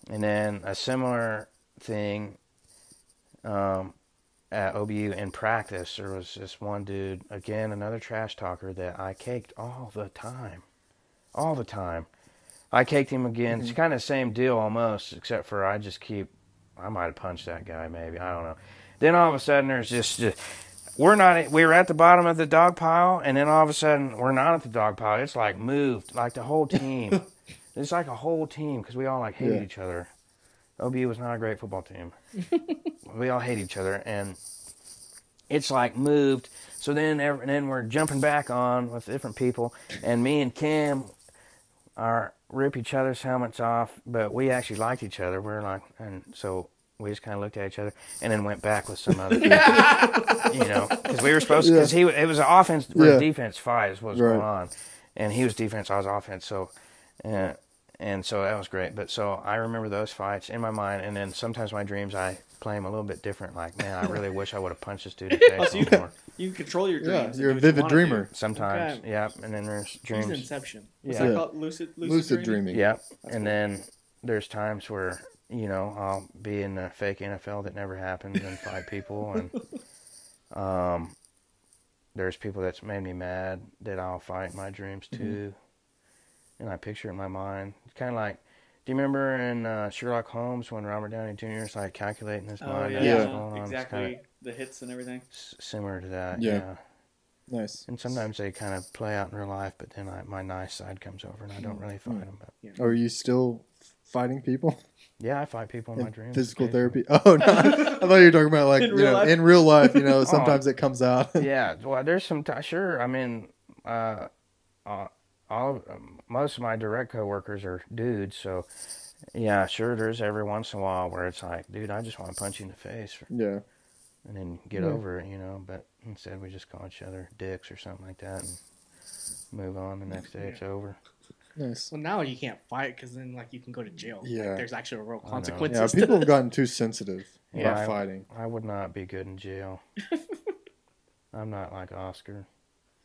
B: And then a similar thing. Um, at OBU in practice, there was this one dude, again, another trash talker that I caked all the time. All the time. I caked him again. It's mm-hmm. kind of the same deal almost, except for I just keep, I might have punched that guy maybe. I don't know. Then all of a sudden there's just, just we're not, we were at the bottom of the dog pile, and then all of a sudden we're not at the dog pile. It's like moved, like the whole team. it's like a whole team because we all like hated
A: Yeah.
B: each other. OBU was not a great football team. we all hate each other, and it's like moved. So then, ev- and then we're jumping back on with different people, and me and Kim are rip each other's helmets off, but we actually liked each other. We're like, and so we just kind of looked at each other, and then went back with some other people, you know, because we were supposed to. Because he it was an offense or
A: Yeah.
B: defense fight is what was
A: Right.
B: going on, and he was defense, I was offense. So, uh, and so that was great. But so I remember those fights in my mind, and then sometimes my dreams I play them a little bit different. Like, man, I really wish I would have punched this dude in the
D: Oh,
B: face
D: you,
B: little more.
D: you can control your dreams. and
A: you're a
D: do what you
A: vivid dreamer.
B: Sometimes,
C: Okay.
B: yeah. And then there's
C: He's
B: dreams.
C: Inception.
D: What's
B: Yeah.
D: that called? Lucid, lucid,
A: Lucid dreaming.
B: Yep.
D: That's
B: and
D: cool.
B: then there's times where you know I'll be in a fake NFL that never happened and fight people, and um, there's people that's made me mad that I'll fight in my dreams too, and I picture it in my mind. It's kind of like. Do you remember in uh, Sherlock Holmes when Robert Downey Jr. is like calculating his
D: Oh yeah,
A: Yeah.
B: going on?
D: Exactly. The hits and everything.
B: s- similar to that.
A: Yeah.
B: yeah.
A: Nice.
B: And sometimes they kind of play out in real life, but then I, my nice side comes over and I don't really fight them. But
A: Are you still fighting people
B: yeah, I fight people in,
A: in
B: my dreams.
A: physical therapy? Oh no, I thought you were talking about like
D: In
A: you know
D: life?
A: in real life. You know, sometimes it comes out.
B: yeah, well, there's some t- sure. I mean, uh, uh, all of, um, most of my direct coworkers are dudes, so yeah, sure. There's every once in a while where it's like, dude, I just want to punch you in the face,
A: yeah.
B: and then get
A: Yeah.
B: over it, you know. But instead, we just call each other dicks or something like that, and move on. The next day, it's over.
A: Nice.
C: Well, now you can't fight because then like you can go to jail. Like,
A: Yeah.
C: there's actually a real
B: I know.
C: consequences.
A: Yeah, people have gotten too sensitive
B: Yeah,
A: about
B: I-
A: fighting.
B: I would not be good in jail. I'm not like Oscar.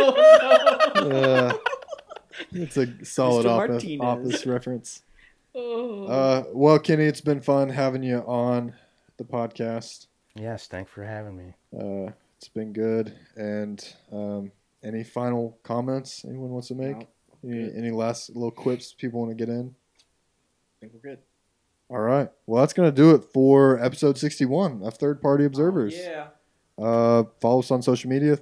A: Uh, it's a solid
D: Mr.
A: office, office reference.
C: Oh.
A: Uh, well, Kenny, it's been fun having you on the podcast.
B: Yes, thanks for having me.
A: Uh, it's been good. And um, any final comments anyone wants to make?
C: No,
A: any, any last little quips people want to get in?
C: I think we're good.
A: All right. Well, that's going to do it for episode 61 of Third Party Observers.
D: Yeah.
A: Uh, follow us on social media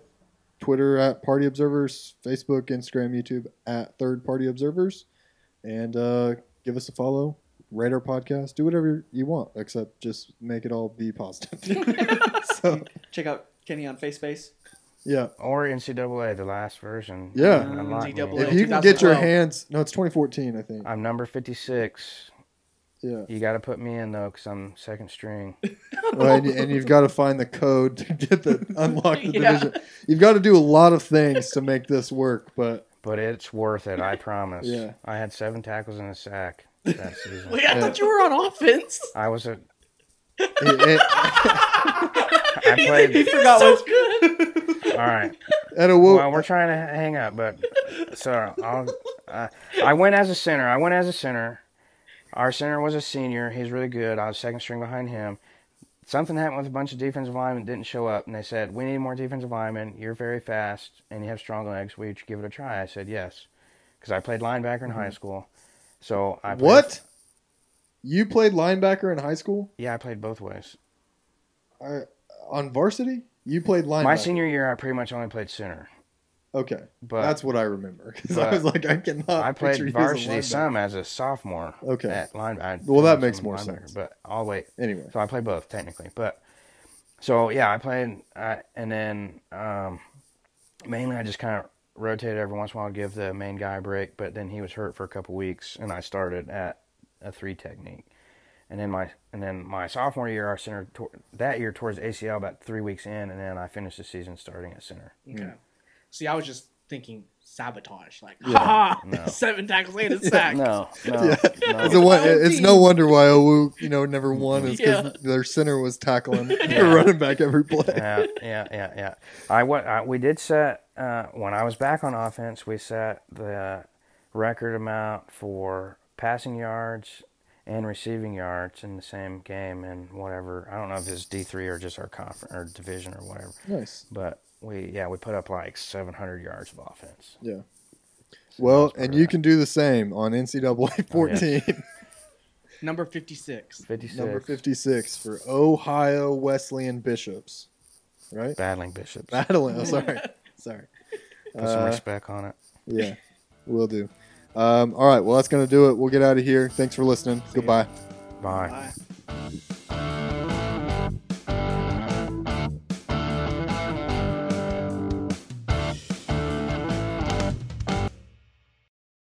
A: Twitter at Party Observers, Facebook, Instagram, YouTube at Third Party Observers. And uh, give us a follow, rate our podcast, do whatever you want, except just make it all be positive. so,
D: Check out Kenny on FaceSpace.
A: yeah.
B: Or NCAA, the last version.
A: Yeah.
B: Unlock me.
D: NCAA.
A: If you can get your hands, no, it's 2014, I think.
B: I'm number 56.
A: Yeah.
B: You got to put me in, though, because I'm second string.
A: Well, and, you- and you've got to find the code to get the unlock the
D: Yeah.
A: division. You've got to do a lot of things to make this work, but
B: But it's worth it, I promise.
A: Yeah.
B: I had seven tackles and a sack that season.
C: Wait, I
A: Yeah.
C: thought you were on offense.
B: I was a
A: It-
B: I played.
D: He forgot what.
B: All right.
A: it- at a wo-
B: Well, we're trying to hang up, but so I'll, uh, I went as a center. I went as a center. Our center was a senior. He's really good. I was second string behind him. Something happened with a bunch of defensive linemen didn't show up, and they said, "We need more defensive linemen. You're very fast and you have strong legs. We should give it a try?" I said yes, because I played linebacker in high mm-hmm. school. So I played,
A: what? You played linebacker in high school?
B: Yeah, I played both ways.
A: I, on varsity? You played linebacker.
B: My senior year, I pretty much only played center,
A: Okay,
B: but
A: that's what I remember because I was like, I cannot.
B: I
A: picture
B: played
A: you as
B: varsity
A: linebacker.
B: some as a sophomore.
A: Okay.
B: At linebacker.
A: Well, that makes more sense.
B: But I'll wait.
A: Anyway,
B: So I played both technically, but so yeah, I played, uh, and then um, mainly I just kind of rotated every once in a while, give the main guy a break. But then he was hurt for a couple weeks, and I started at a three technique. And then my and then my sophomore year, our center tor- that year towards ACL about three weeks in, and then I finished the season starting at center.
C: Okay. See, I was just thinking sabotage. Like,
A: Yeah.
C: ha
B: No.
C: seven tackles and a sack.
B: No, no,
A: Yeah.
B: no.
A: it's, a one, it's no wonder why Owu, you know, never won. Is because
C: Yeah.
A: their center was tackling
B: Yeah.
A: their running back every play.
B: yeah, yeah, yeah, yeah. I, wa- I we did set uh, when I was back on offense. We set the record amount for passing yards and receiving yards in the same game and whatever. I don't know if it's D three or just our conference or division or whatever.
A: Nice.
B: But we yeah we put up like seven hundred yards of offense.
A: Yeah.
B: So
A: Well, and you
B: that.
A: can do the same on NCAA 14,
C: Number 56.
B: fifty six
A: number 56 for Ohio Wesleyan Bishops. Right?
B: battling bishops.
A: Battling. Oh, sorry. sorry.
B: Put some
A: Uh,
B: respect on it.
A: yeah, we'll do. Um, all right. Well, that's going to do it. We'll get out of here. Thanks for listening. Goodbye.
B: Bye.
C: Bye.